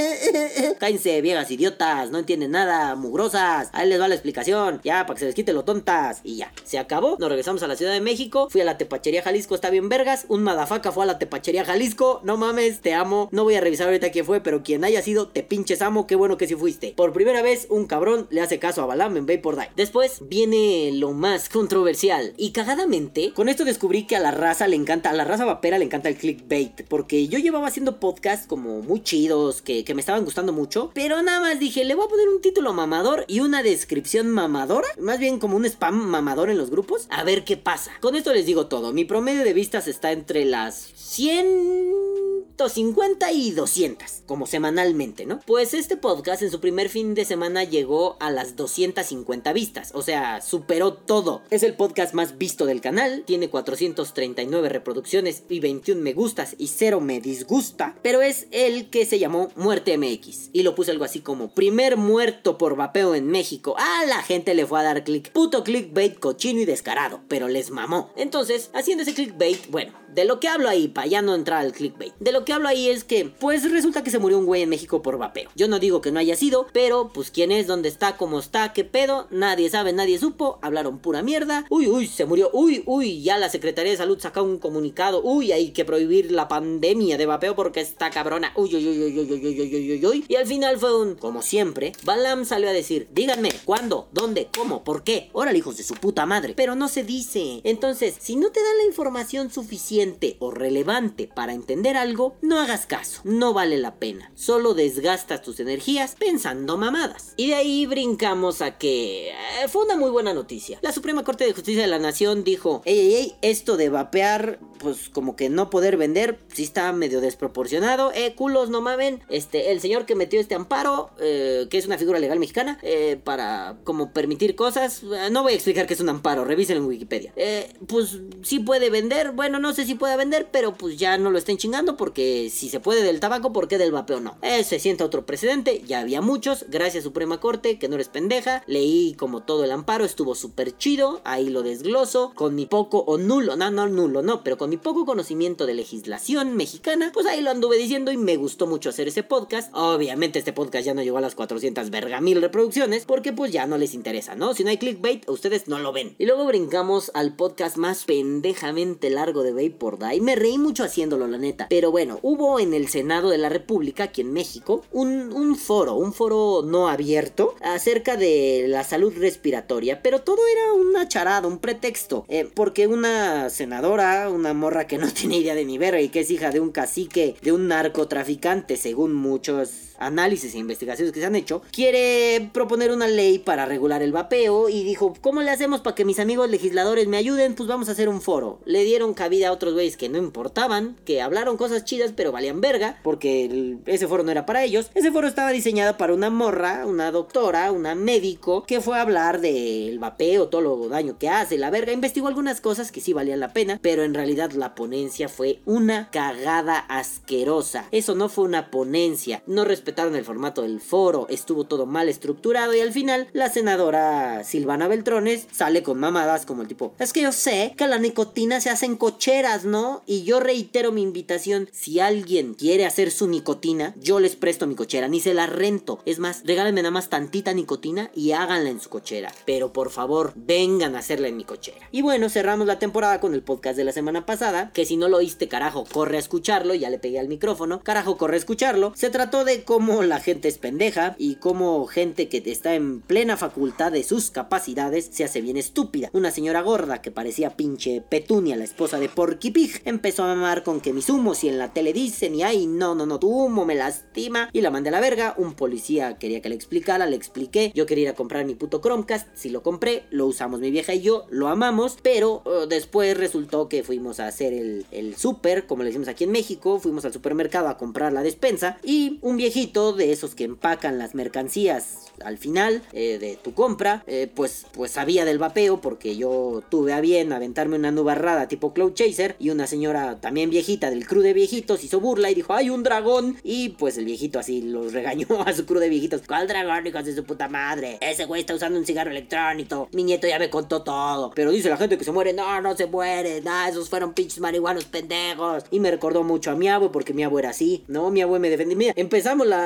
[LAUGHS] cállense viejas idiotas, no entienden nada, mugrosas, ahí les va la explicación, ya, para que se les quite lo tontas, y ya, se acabó, nos regresamos a la Ciudad de México, fui a la Tepachería Jalisco, está bien vergas, un madafaca fue a la Tepachería Jalisco, no mames, te amo, no voy a revisar ahorita quién fue, pero quien haya sido, te pinches amo, qué bueno que sí fuiste. Por primera vez, un cabrón le hace caso a Balam en Vapor Die. Después viene lo más controversial, y cagadamente, con esto descubrí que a la raza le encanta, a la raza vapera le encanta el clickbait, porque yo llevaba haciendo podcasts como muy chidos, que, me estaban gustando mucho, pero nada más dije, le voy a poner un título mamador y una descripción mamadora, más bien como un spam mamador en los grupos, a ver qué pasa. Con esto les digo todo, mi promedio de vistas está entre las 150 y 200, como semanalmente, ¿no? Pues este podcast en su primer fin de semana llegó a las 250 vistas, o sea, superó todo. Es el podcast más visto del canal, tiene 439 reproducciones y 21 me gustas y 0 me disgusta, pero es el que se llamó Muerte MX y lo puse algo así como primer muerto por vapeo en México. A la gente le fue a dar click, puto clickbait cochino y descarado, pero les mamó. Entonces, haciendo ese clickbait, bueno, de lo que hablo ahí, para ya no entrar al clickbait, de lo que hablo ahí es que, pues resulta que se murió un güey en México por vapeo. Yo no digo que no haya sido, pero pues quién es, dónde está, cómo está, qué pedo, nadie sabe, nadie supo, hablaron pura mierda. Uy, uy, se murió, uy, uy, ya la Secretaría de Salud sacó un comunicado, uy, hay que prohibir la pandemia de vapeo porque está cabrona, uy, uy, uy, uy, uy, uy, uy, uy, uy, uy. Y al final fue un, como siempre, Balam salió a decir, díganme, ¿cuándo? ¿Dónde? ¿Cómo? ¿Por qué? Órale, hijos de su puta madre. Pero no se dice. Entonces, si no te dan la información suficiente o relevante para entender algo, no hagas caso. No vale la pena. Solo desgastas tus energías pensando mamadas. Y de ahí brincamos a que eh, fue una muy buena noticia. La Suprema Corte de Justicia de la Nación dijo, ey, ey, ey, esto de vapear, pues como que no poder vender, sí está medio desproporcionado. Eh, culos, no mamen. Este, el señor que metió este amparo, eh, que es una figura legal mexicana, eh, para como permitir cosas, eh, no voy a explicar que es un amparo, revisen en Wikipedia. Pues sí puede vender, bueno, no sé si si pueda vender, pero pues ya no lo estén chingando porque si se puede del tabaco, ¿por qué del vapeo no? Eh, se sienta otro precedente, ya había muchos, gracias Suprema Corte, que no eres pendeja, leí como todo el amparo, estuvo súper chido, ahí lo desgloso, con mi poco o nulo, no, no nulo, no, pero con mi poco conocimiento de legislación mexicana, pues ahí lo anduve diciendo y me gustó mucho hacer ese podcast. Obviamente este podcast ya no llegó a las 400 verga mil reproducciones porque pues ya no les interesa, ¿no? Si no hay clickbait, ustedes no lo ven. Y luego brincamos al podcast más pendejamente largo de Vapor Die. Me reí mucho haciéndolo, la neta. Pero bueno, hubo en el Senado de la República, aquí en México, un, foro, un foro no abierto acerca de la salud respiratoria. Pero todo era una charada, un pretexto. eh, porque una senadora, una morra que no [LAUGHS] tiene idea de ni verga y que es hija de un cacique, de un narcotraficante, según muchos análisis e investigaciones que se han hecho, quiere proponer una ley para regular el vapeo y dijo, ¿cómo le hacemos para que mis amigos legisladores me ayuden? Pues vamos a hacer un foro. Le dieron cabida a otros güeyes que no importaban, que hablaron cosas chidas pero valían verga, porque ese foro no era para ellos. Ese foro estaba diseñado para una morra, una doctora, una médico, que fue a hablar del vapeo, todo lo daño que hace, la verga. Investigó algunas cosas que sí valían la pena, pero en realidad la ponencia fue una cagada asquerosa. Eso no fue una ponencia, no respetaron el formato del foro, estuvo todo mal estructurado y al final la senadora Silvana Beltrones sale con mamadas como el tipo, es que yo sé que la nicotina se hace en cocheras, ¿no? Y yo reitero mi invitación, si alguien quiere hacer su nicotina, yo les presto mi cochera, ni se la rento. Es más, regálenme nada más tantita nicotina y háganla en su cochera. Pero por favor, vengan a hacerla en mi cochera. Y bueno, cerramos la temporada con el podcast de la semana pasada, que si no lo oíste, carajo, corre a escucharlo, ya le pegué al micrófono, carajo, corre a escucharlo. Se trató de la gente es pendeja y cómo gente que está en plena facultad de sus capacidades se hace bien estúpida. Una señora gorda que parecía pinche Petunia, la esposa de Porky Pig, empezó a mamar con que mis humos y en la tele dicen y ay, no, no, no, tu humo me lastima y la mandé a la verga. Un policía quería que le explicara, le expliqué. Yo quería ir a comprar mi puto Chromecast, si lo compré, lo usamos mi vieja y yo, lo amamos, pero eh, después resultó que fuimos a hacer el, el súper, como le decimos aquí en México, fuimos al supermercado a comprar la despensa y un viejito de esos que empacan las mercancías al final eh, de tu compra, eh, pues, pues sabía del vapeo porque yo tuve a bien aventarme una nubarrada tipo Cloud Chaser y una señora también viejita del crew de viejitos hizo burla y dijo, ¡ay, un dragón! Y pues el viejito así los regañó [LAUGHS] a su crew de viejitos. ¿Cuál dragón, hijos de su puta madre? Ese güey está usando un cigarro electrónico. Mi nieto ya me contó todo. Pero dice la gente que se muere. No, no se muere. No, esos fueron pinches marihuanos pendejos. Y me recordó mucho a mi abue porque mi abue era así. No, mi abue me defendía. Empezamos la,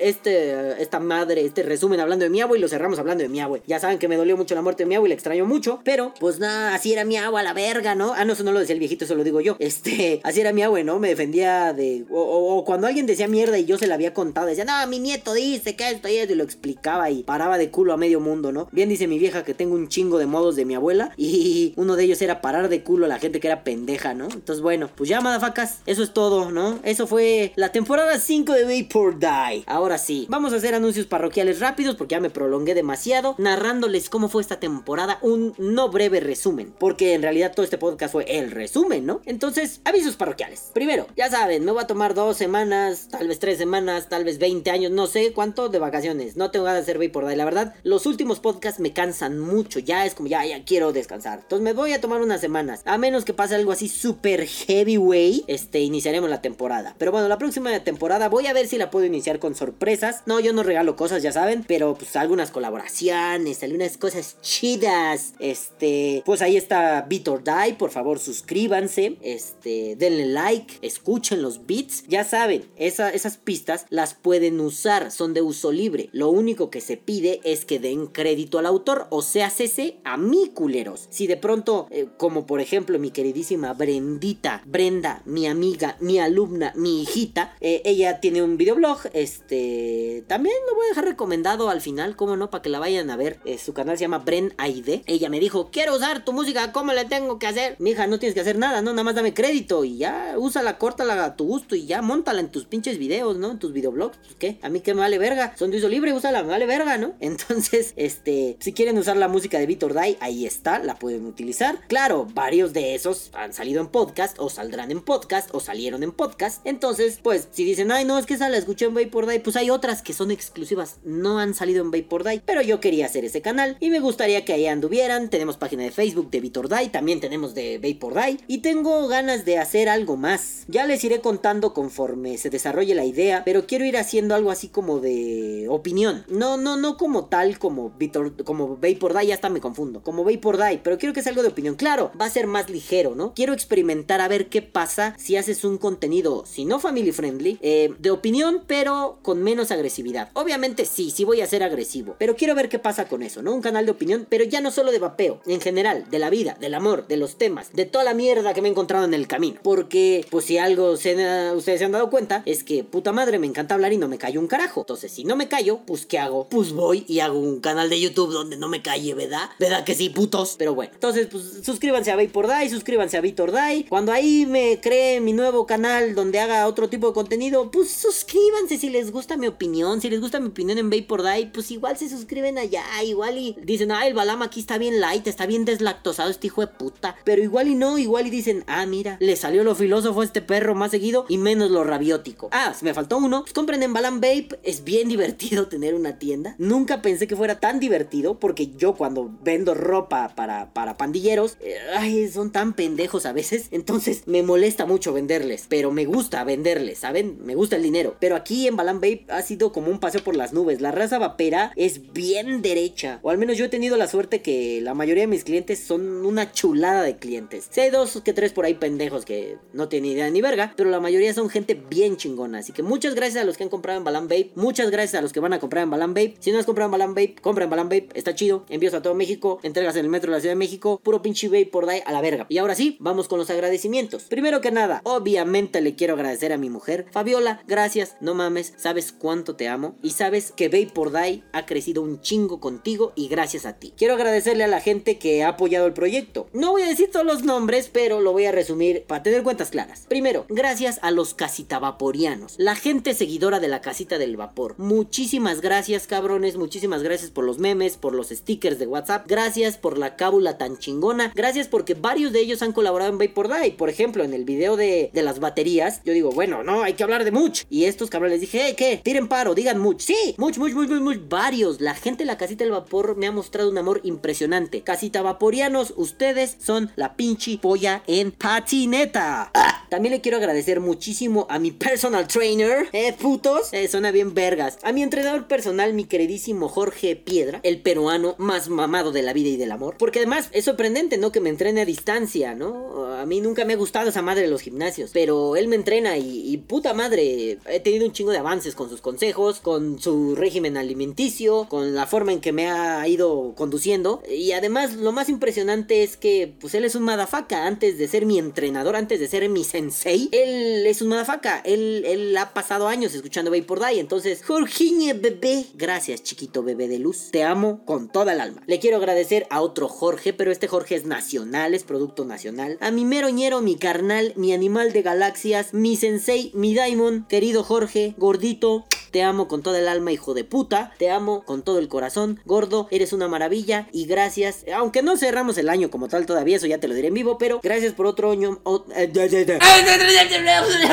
este, esta madre, este resumen hablando de mi y lo cerramos hablando de mi abue. Ya saben que me dolió mucho la muerte de mi abue y le extraño mucho. Pero, pues nada, así era mi abue a la verga, ¿no? Ah, no, eso no lo decía el viejito, eso lo digo yo. Este, [LAUGHS] así era mi abue, ¿no? Me defendía de. O, cuando alguien decía mierda y yo se la había contado, decía, no, mi nieto dice que esto y esto, y lo explicaba y paraba de culo a medio mundo, ¿no? Bien dice mi vieja que tengo un chingo de modos de mi abuela y [LAUGHS] uno de ellos era parar de culo a la gente que era pendeja, ¿no? Entonces, bueno, pues ya, madafacas, eso es todo, ¿no? Eso fue la temporada 5 de Vapor Die. Ahora sí, vamos a hacer anuncios parroquiales rápidos porque ya me prolongué demasiado, narrándoles cómo fue esta temporada, un no breve resumen, porque en realidad todo este podcast fue el resumen, ¿no? Entonces, avisos parroquiales. Primero, ya saben, me voy a tomar dos semanas, tal vez tres semanas, tal vez 20 años, no sé cuánto de vacaciones. No tengo ganas de hacer Vapor Die, la verdad. Los últimos podcasts me cansan mucho, ya es como ya, ya quiero descansar. Entonces me voy a tomar unas semanas, a menos que pase algo así super heavyweight, este, iniciaremos la temporada. Pero bueno, la próxima temporada voy a ver si la puedo iniciar con sorpresas. No, yo no regalo cosas, ya saben, pero pues algunas colaboraciones, algunas cosas chidas. Este, pues ahí está Beat or Die, por favor suscríbanse, este, denle like, escuchen los beats. Ya saben, esa- esas pistas las pueden usar, son de uso libre. Lo único que se pide es que den crédito al autor, o sea, cese a mí, culeros. Si de pronto, eh, como por ejemplo mi queridísima Brendita, Brenda, mi amiga, mi alumna, mi hijita, eh, ella tiene un videoblog, este, también lo voy a dejar recomendado al final, como no, para que la vayan a ver. Eh, su canal se llama Bren Aide. Ella me dijo, quiero usar tu música, ¿cómo le tengo que hacer? Mija, no tienes que hacer nada, no, nada más dame crédito y ya, úsala, córtala a tu gusto y ya, montala en tus pinches videos, ¿no? En tus videoblogs, pues qué, a mí que me vale verga, son de uso libre, úsala, me vale verga, ¿no? [LAUGHS] Entonces, este, si quieren usar la música de Vitor Dai, ahí está, la pueden utilizar. Claro, varios de esos han salido en podcast, o saldrán en podcast, o salieron en podcast. Entonces, pues, si dicen, ay, no, es que esa la escuché en Vapor Dai, pues hay otras que son exclusivas no han salido en Vapor Die, pero yo quería hacer ese canal y me gustaría que ahí anduvieran. Tenemos página de Facebook de Vitor Die, también tenemos de Vapor Die y tengo ganas de hacer algo más. Ya les iré contando conforme se desarrolle la idea, pero quiero ir haciendo algo así como de opinión. No, no, no como tal como Vitor, como Vapor Die, hasta me confundo. Como Vapor Die, pero quiero que sea algo de opinión. Claro, va a ser más ligero, ¿no? Quiero experimentar a ver qué pasa si haces un contenido, si no family friendly, eh, de opinión, pero con menos agresividad. Obviamente sí, sí voy a ser agresivo, pero quiero ver qué pasa con eso, ¿no? Un canal de opinión, pero ya no solo de vapeo, en general, de la vida, del amor, de los temas, de toda la mierda que me he encontrado en el camino. Porque, pues si algo ustedes se han dado cuenta, es que puta madre me encanta hablar y no me callo un carajo. Entonces, si no me callo, pues ¿qué hago? Pues voy y hago un canal de YouTube donde no me calle, ¿verdad? ¿Verdad que sí, putos? Pero bueno, entonces, pues suscríbanse a Vapor Die, suscríbanse a Vitor Die. Cuando ahí me cree mi nuevo canal donde haga otro tipo de contenido, pues suscríbanse si les gusta mi opinión. Si les gusta mi opinión en Vapor Die, pues igual se suscriben allá, igual y dicen, ah, el Balam aquí está bien light, está bien deslactosado este hijo de puta. Pero igual y no, igual y dicen, ah, mira, le salió lo filósofo a este perro más seguido y menos lo rabiótico. Ah, si me faltó uno, pues compren en Balam Vape, es bien [LAUGHS] divertido tener una tienda. Nunca pensé que fuera tan divertido porque yo cuando vendo ropa para, para pandilleros, eh, ay, son tan pendejos a veces. [LAUGHS] Entonces me molesta mucho venderles, pero me gusta venderles, ¿saben? Me gusta el dinero. Pero aquí en Balam Vape ha sido como un paseo por las nubes. La raza vapera es bien derecha. O al menos yo he tenido la suerte que la mayoría de mis clientes son una chulada de clientes. Sé dos que tres por ahí pendejos que no tienen idea ni verga, pero la mayoría son gente bien chingona. Así que muchas gracias a los que han comprado en Balam Vape. Muchas gracias a los que van a comprar en Balam Vape. Si no has comprado en Balam Vape, compra en Balam Vape. Está chido. Envíos a todo México. Entregas en el metro de la Ciudad de México. Puro pinche Vape por Dai a la verga. Y ahora sí, vamos con los agradecimientos. Primero que nada, obviamente le quiero agradecer a mi mujer. Fabiola, gracias. No mames, sabes cuánto te amo. Y sabes que Vape por Dai ha crecido un chingo contigo y gracias a ti. Quiero agradecerle a la gente que ha apoyado el proyecto. No voy a decir todos los nombres, pero lo voy a resumir para tener cuentas claras. Primero, gracias a los casitavaporianos, la gente seguidora de la casita del vapor. Muchísimas gracias, cabrones. Muchísimas gracias por los memes, por los stickers de WhatsApp. Gracias por la cábula tan chingona. Gracias porque varios de ellos han colaborado en Vapor Die. Por ejemplo, en el video de, de las baterías, yo digo, bueno, no, hay que hablar de Much. Y estos les dije, hey, ¿qué? Tiren paro, digan Much. Sí, Much, Much, Much, Much, Much. Varios. La gente de la casita del vapor me ha mostrado un amor impresionante. Casita vaporianos, ustedes son la pinche polla en patineta. Ah, también le quiero agradecer muchísimo a mi personal trainer, eh, putos. Eh, suena bien vergas. A mi entrenador personal, mi queridísimo Jorge Piedra, el peruano más mamado de la vida y del amor. Porque además es sorprendente, ¿no? Que me entrene a distancia, ¿no? A mí nunca me ha gustado esa madre de los gimnasios. Pero él me entrena y, y puta madre. He tenido un chingo de avances con sus consejos, con su régimen alimenticio, con la forma en que me ha ido conduciendo. Y además, lo más impresionante es que, pues él es un madafaka. Antes de ser mi entrenador, antes de ser mi sensei, él es un madafaka. Él, él ha pasado años escuchando Vapor Die. Entonces, Jorginho, bebé. Gracias, chiquito bebé de luz. Te amo con toda el alma. Le quiero agradecer a otro Jorge, pero este Jorge es nacional, es producto nacional. A mi meroñero, mi carnal, mi animal de galaxias, mi sensei, mi daimon, querido Jorge, gordito. Te amo con toda el alma, hijo de puta. Te amo con todo el corazón. Gordo, eres una maravilla. Y gracias. Aunque no cerramos el año como tal todavía, eso ya te lo diré en vivo. Pero gracias por otro año. eh,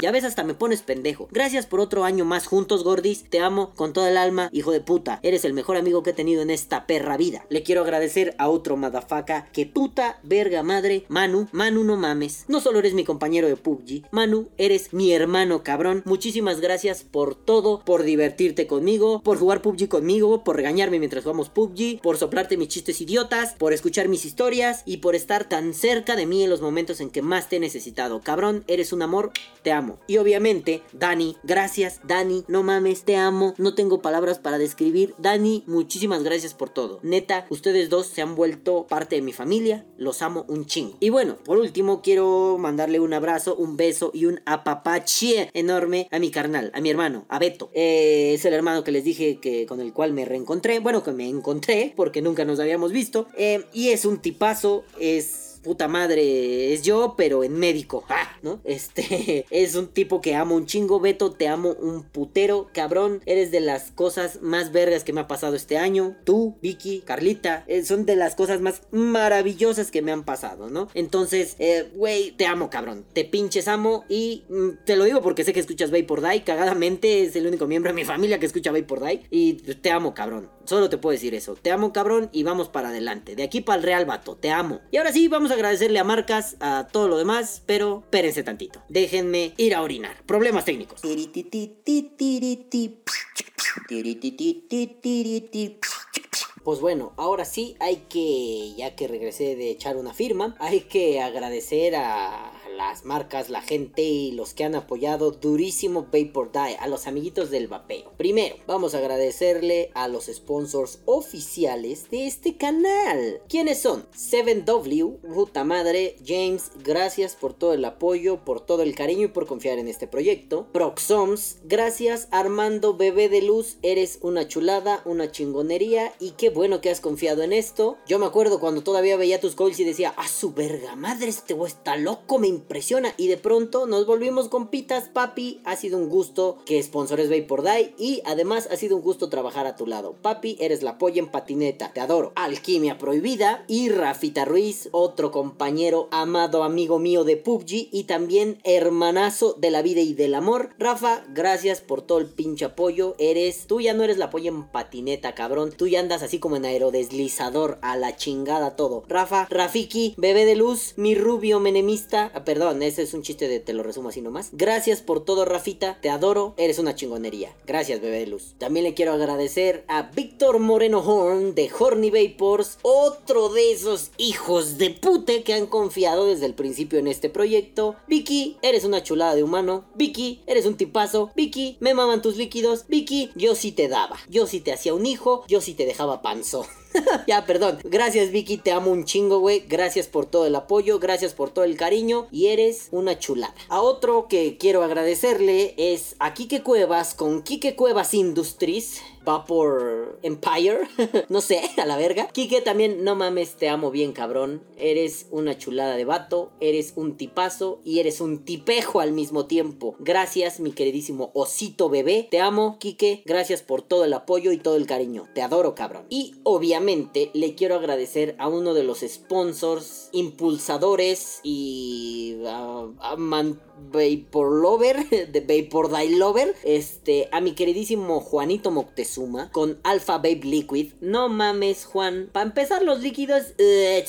ya, ves, hasta me pones pendejo. Gracias por otro año más juntos, gordis. Te amo con toda el alma, hijo de puta. Eres el mejor amigo que he tenido en esta perra vida. Le quiero agradecer a otro madafaka que puta verga madre. Manu, Manu, no mames. No solo eres mi compañero de PUBG, Manu, eres mi hermano cabrón. Muchísimas gracias por todo, por divertirte conmigo, por jugar PUBG conmigo, por regañarme mientras jugamos PUBG, por soplarte mis chistes idiotas, por escuchar mis historias y por estar tan cerca de mí en los momentos en que más te he necesitado. Cabrón, eres un amor, te amo. Y obviamente, Dani, gracias, Dani, no mames, te amo, no tengo palabras para describir. Dani, muchísimas gracias por todo. Neta, ustedes dos se han vuelto parte de mi familia, los amo un chingo. Y bueno, por último, quiero mandarle un abrazo, un beso y un apapache enorme a mi carnal, a mi hermano, a Beto. Eh, es el hermano que les dije que con el cual me reencontré, bueno, que me encontré, porque nunca nos habíamos visto. Eh, y es un tipazo, es puta madre, es yo, pero en médico, [LAUGHS] ¡ah! ¿no? Este [LAUGHS] es un tipo que amo un chingo, Beto, te amo un putero, cabrón, eres de las cosas más vergas que me ha pasado este año. Tú, Vicky, Carlita, eh, son de las cosas más maravillosas que me han pasado, ¿no? Entonces, eh, güey, te amo, cabrón, te pinches amo y mm, te lo digo porque sé que escuchas Vapor Die, cagadamente es el único miembro de mi familia que escucha Vapor Die y te amo, cabrón. Solo te puedo decir eso. Te amo, cabrón, y vamos para adelante. De aquí para el Real Vato, te amo. Y ahora sí, vamos a agradecerle a Marcas, a todo lo demás, pero espérense tantito. Déjenme ir a orinar. Problemas técnicos. Pues bueno, ahora sí hay que, ya que regresé de echar una firma, hay que agradecer a las marcas, la gente y los que han apoyado durísimo Vapor Die, a los amiguitos del vapeo. Primero, vamos a agradecerle a los sponsors oficiales de este canal. ¿Quiénes son? 7W, puta madre, James, gracias por todo el apoyo, por todo el cariño y por confiar en este proyecto. Proxoms, gracias Armando Bebé de Luz, eres una chulada, una chingonería y qué bueno que has confiado en esto. Yo me acuerdo cuando todavía veía tus calls y decía, a su verga madre, este güey está loco, me impresiona. Y de pronto nos volvimos compitas, papi. Ha sido un gusto que sponsores Vapor Die. Y además ha sido un gusto trabajar a tu lado. Papi, eres la polla en patineta. Te adoro. Alquimia Prohibida. Y Rafita Ruiz, otro compañero, amado amigo mío de PUBG. Y también hermanazo de la vida y del amor. Rafa, gracias por todo el pinche apoyo. Eres, tú ya no eres la polla en patineta, cabrón. Tú ya andas así como en aerodeslizador. A la chingada todo. Rafa, Rafiki, bebé de luz, mi rubio menemista. Ah, perdón, ese es un chiste de te lo resumo así nomás. Gracias por todo, Rafita. Te adoro. Eres una chingonería. Gracias, bebé de luz. También le quiero agradecer a Víctor Moreno Horn de Horny Vapors. Otro de esos hijos de pute que han confiado desde el principio en este proyecto. Vicky, eres una chulada de humano. Vicky, eres un tipazo. Vicky, me maman tus líquidos. Vicky, yo sí te daba. Yo sí te hacía un hijo. Yo sí te dejaba panzo. [LAUGHS] [LAUGHS] ya, perdón. Gracias, Vicky. Te amo un chingo, güey. Gracias por todo el apoyo. Gracias por todo el cariño. Y eres una chulada. A otro que quiero agradecerle es a Kike Cuevas con Kike Cuevas Industries. Vapor Empire. [LAUGHS] no sé, a la verga. Kike también, no mames, te amo bien, cabrón. Eres una chulada de vato, eres un tipazo y eres un tipejo al mismo tiempo. Gracias, mi queridísimo osito bebé. Te amo, Kike. Gracias por todo el apoyo y todo el cariño. Te adoro, cabrón. Y obviamente le quiero agradecer a uno de los sponsors, impulsadores y a man Vapor Lover, [LAUGHS] de Vapor Die Lover, este, a mi queridísimo Juanito Moctezuma con Alpha Vape Liquid. No mames, Juan. Para empezar, los líquidos, eh,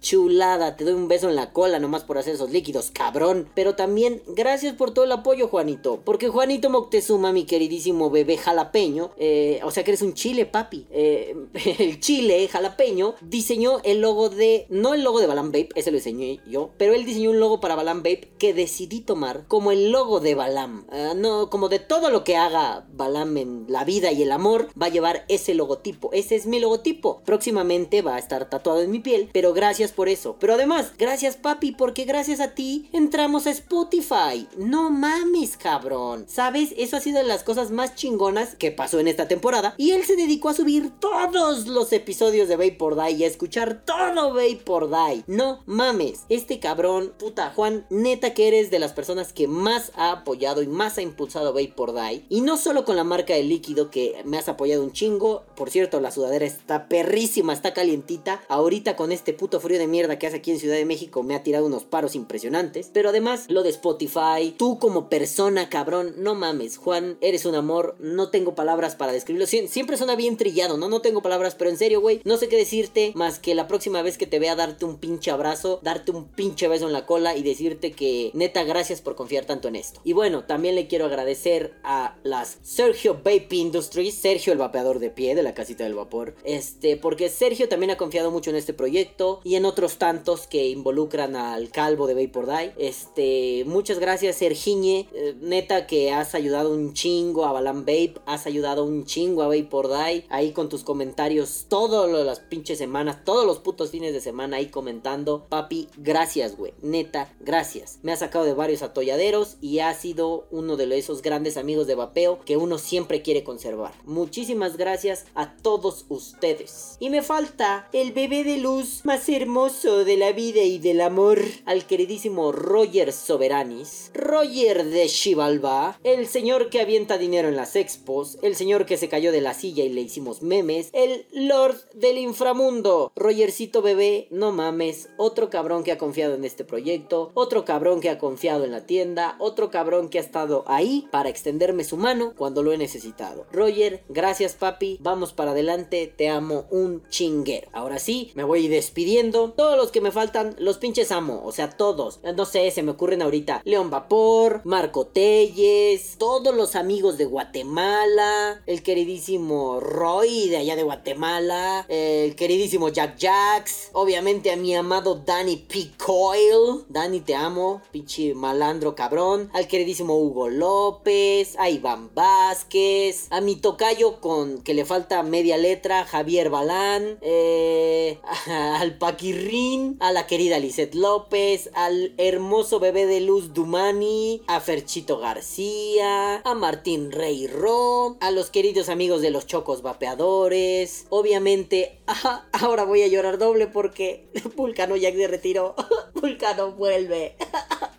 chulada. Te doy un beso en la cola nomás por hacer esos líquidos, cabrón. Pero también, gracias por todo el apoyo, Juanito. Porque Juanito Moctezuma, mi queridísimo bebé jalapeño, eh, o sea que eres un chile, papi. Eh, [LAUGHS] el chile jalapeño diseñó el logo de, no el logo de Balan Vape, ese lo diseñé yo, pero él diseñó un logo para Balan Vape que decidió tomar como el logo de Balam. Ah, no, como de todo lo que haga Balam en la vida y el amor, va a llevar ese logotipo. Ese es mi logotipo. Próximamente va a estar tatuado en mi piel, pero gracias por eso. Pero además, gracias papi, porque gracias a ti entramos a Spotify. No mames, cabrón. ¿Sabes? Eso ha sido de las cosas más chingonas que pasó en esta temporada. Y él se dedicó a subir todos los episodios de Vapor Die y a escuchar todo Vapor Die. No mames. Este cabrón, puta Juan, neta que eres de las personas que más ha apoyado y más ha impulsado Vapor Die. Y no solo con la marca de líquido que me has apoyado un chingo. Por cierto, la sudadera está perrísima, está calientita. Ahorita con este puto frío de mierda que hace aquí en Ciudad de México me ha tirado unos paros impresionantes. Pero además, lo de Spotify, tú como persona, cabrón, no mames, Juan, eres un amor. No tengo palabras para describirlo. siempre suena bien trillado, ¿no? No tengo palabras, pero en serio, güey, no sé qué decirte más que la próxima vez que te vea darte un pinche abrazo, darte un pinche beso en la cola y decirte que neta gracias por confiar tanto en esto. Y bueno, también le quiero agradecer a las Sergio Vape Industries, Sergio el vapeador de pie de la casita del vapor, este, porque Sergio también ha confiado mucho en este proyecto y en otros tantos que involucran al calvo de Vapor Die. Este, muchas gracias Sergiñe, eh, neta que has ayudado un chingo a Balan Vape, has ayudado un chingo a Vapor Die, ahí con tus comentarios todas las pinches semanas, todos los putos fines de semana ahí comentando. Papi, gracias, güey, neta, gracias. Me ha sacado de varios atolladeros y ha sido uno de esos grandes amigos de vapeo que uno siempre quiere conservar. Muchísimas gracias a todos ustedes. Y me falta el bebé de luz más hermoso de la vida y del amor, al queridísimo Roger Soberanis. Roger de Chivalba, el señor que avienta dinero en las expos, el señor que se cayó de la silla y le hicimos memes, el Lord del inframundo. Rogercito bebé, no mames, otro cabrón que ha confiado en este proyecto, otro cabrón que ha confiado en la tienda, otro cabrón que ha estado ahí para extenderme su mano cuando lo he necesitado. Roger, gracias papi, vamos para adelante, te amo un chinguero. Ahora sí, me voy despidiendo. Todos los que me faltan, los pinches amo, o sea, todos. No sé, se me ocurren ahorita León Vapor, Marco Telles, todos los amigos de Guatemala, el queridísimo Roy de allá de Guatemala, el queridísimo Jack Jacks, obviamente a mi amado Danny P. Coyle. Danny, te amo, pinche malandro cabrón. Al queridísimo Hugo López, a Iván Vázquez, a mi tocayo con que le falta media letra, Javier Balán, eh, [LAUGHS] al Paquirrín, a la querida Lisette López, al hermoso bebé de luz Dumani, a Ferchito García, a Martín Rey Ro, a los queridos amigos de los Chocos Vapeadores, obviamente, [LAUGHS] ah, ahora voy a llorar doble porque [LAUGHS] Vulcano Jack de retiro, Vulcano vuelve.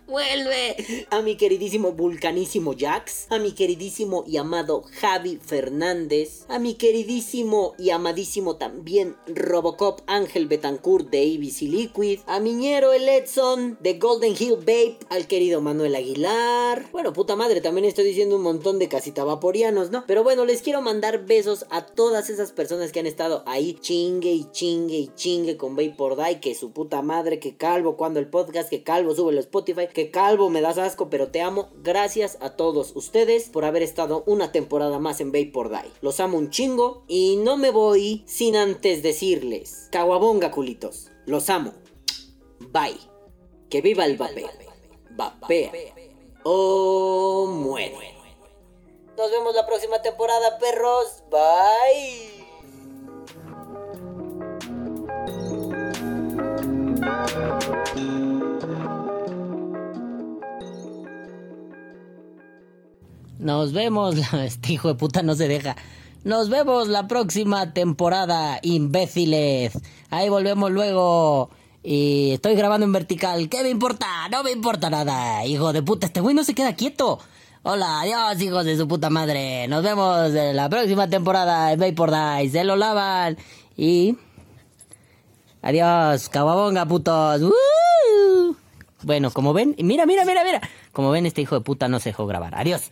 vuelve. A mi queridísimo vulcanísimo Jax, a mi queridísimo y amado Javi Fernández, a mi queridísimo y amadísimo también Robocop Ángel Betancourt de ABC Liquid, a Miñero el Edson de Golden Hill Babe, al querido Manuel Aguilar. Bueno, puta madre, también estoy diciendo un montón de casita vaporianos, ¿no? Pero bueno, les quiero mandar besos a todas esas personas que han estado ahí chingue y chingue y chingue con Vapor Die, que su puta madre, que calvo cuando el podcast, que calvo sube el Spotify, que calvo me das asco, pero te amo. Gracias a todos ustedes por haber estado una temporada más en Vapor Die. Los amo un chingo y no me voy sin antes decirles, caguabonga culitos, los amo. Bye. Que viva el vape. Vapea. O muere. Nos vemos la próxima temporada, perros. Bye. Nos vemos, [LAUGHS] este hijo de puta no se deja. Nos vemos la próxima temporada, imbéciles. Ahí volvemos luego. Y estoy grabando en vertical. ¿Qué me importa? No me importa nada. Hijo de puta, este güey no se queda quieto. Hola, adiós, hijos de su puta madre. Nos vemos en la próxima temporada en Vapor Die. Se lo lavan. Y. Adiós, cababonga, putos. Bueno, como ven, mira, mira, mira, mira. Como ven, este hijo de puta no se dejó grabar. Adiós.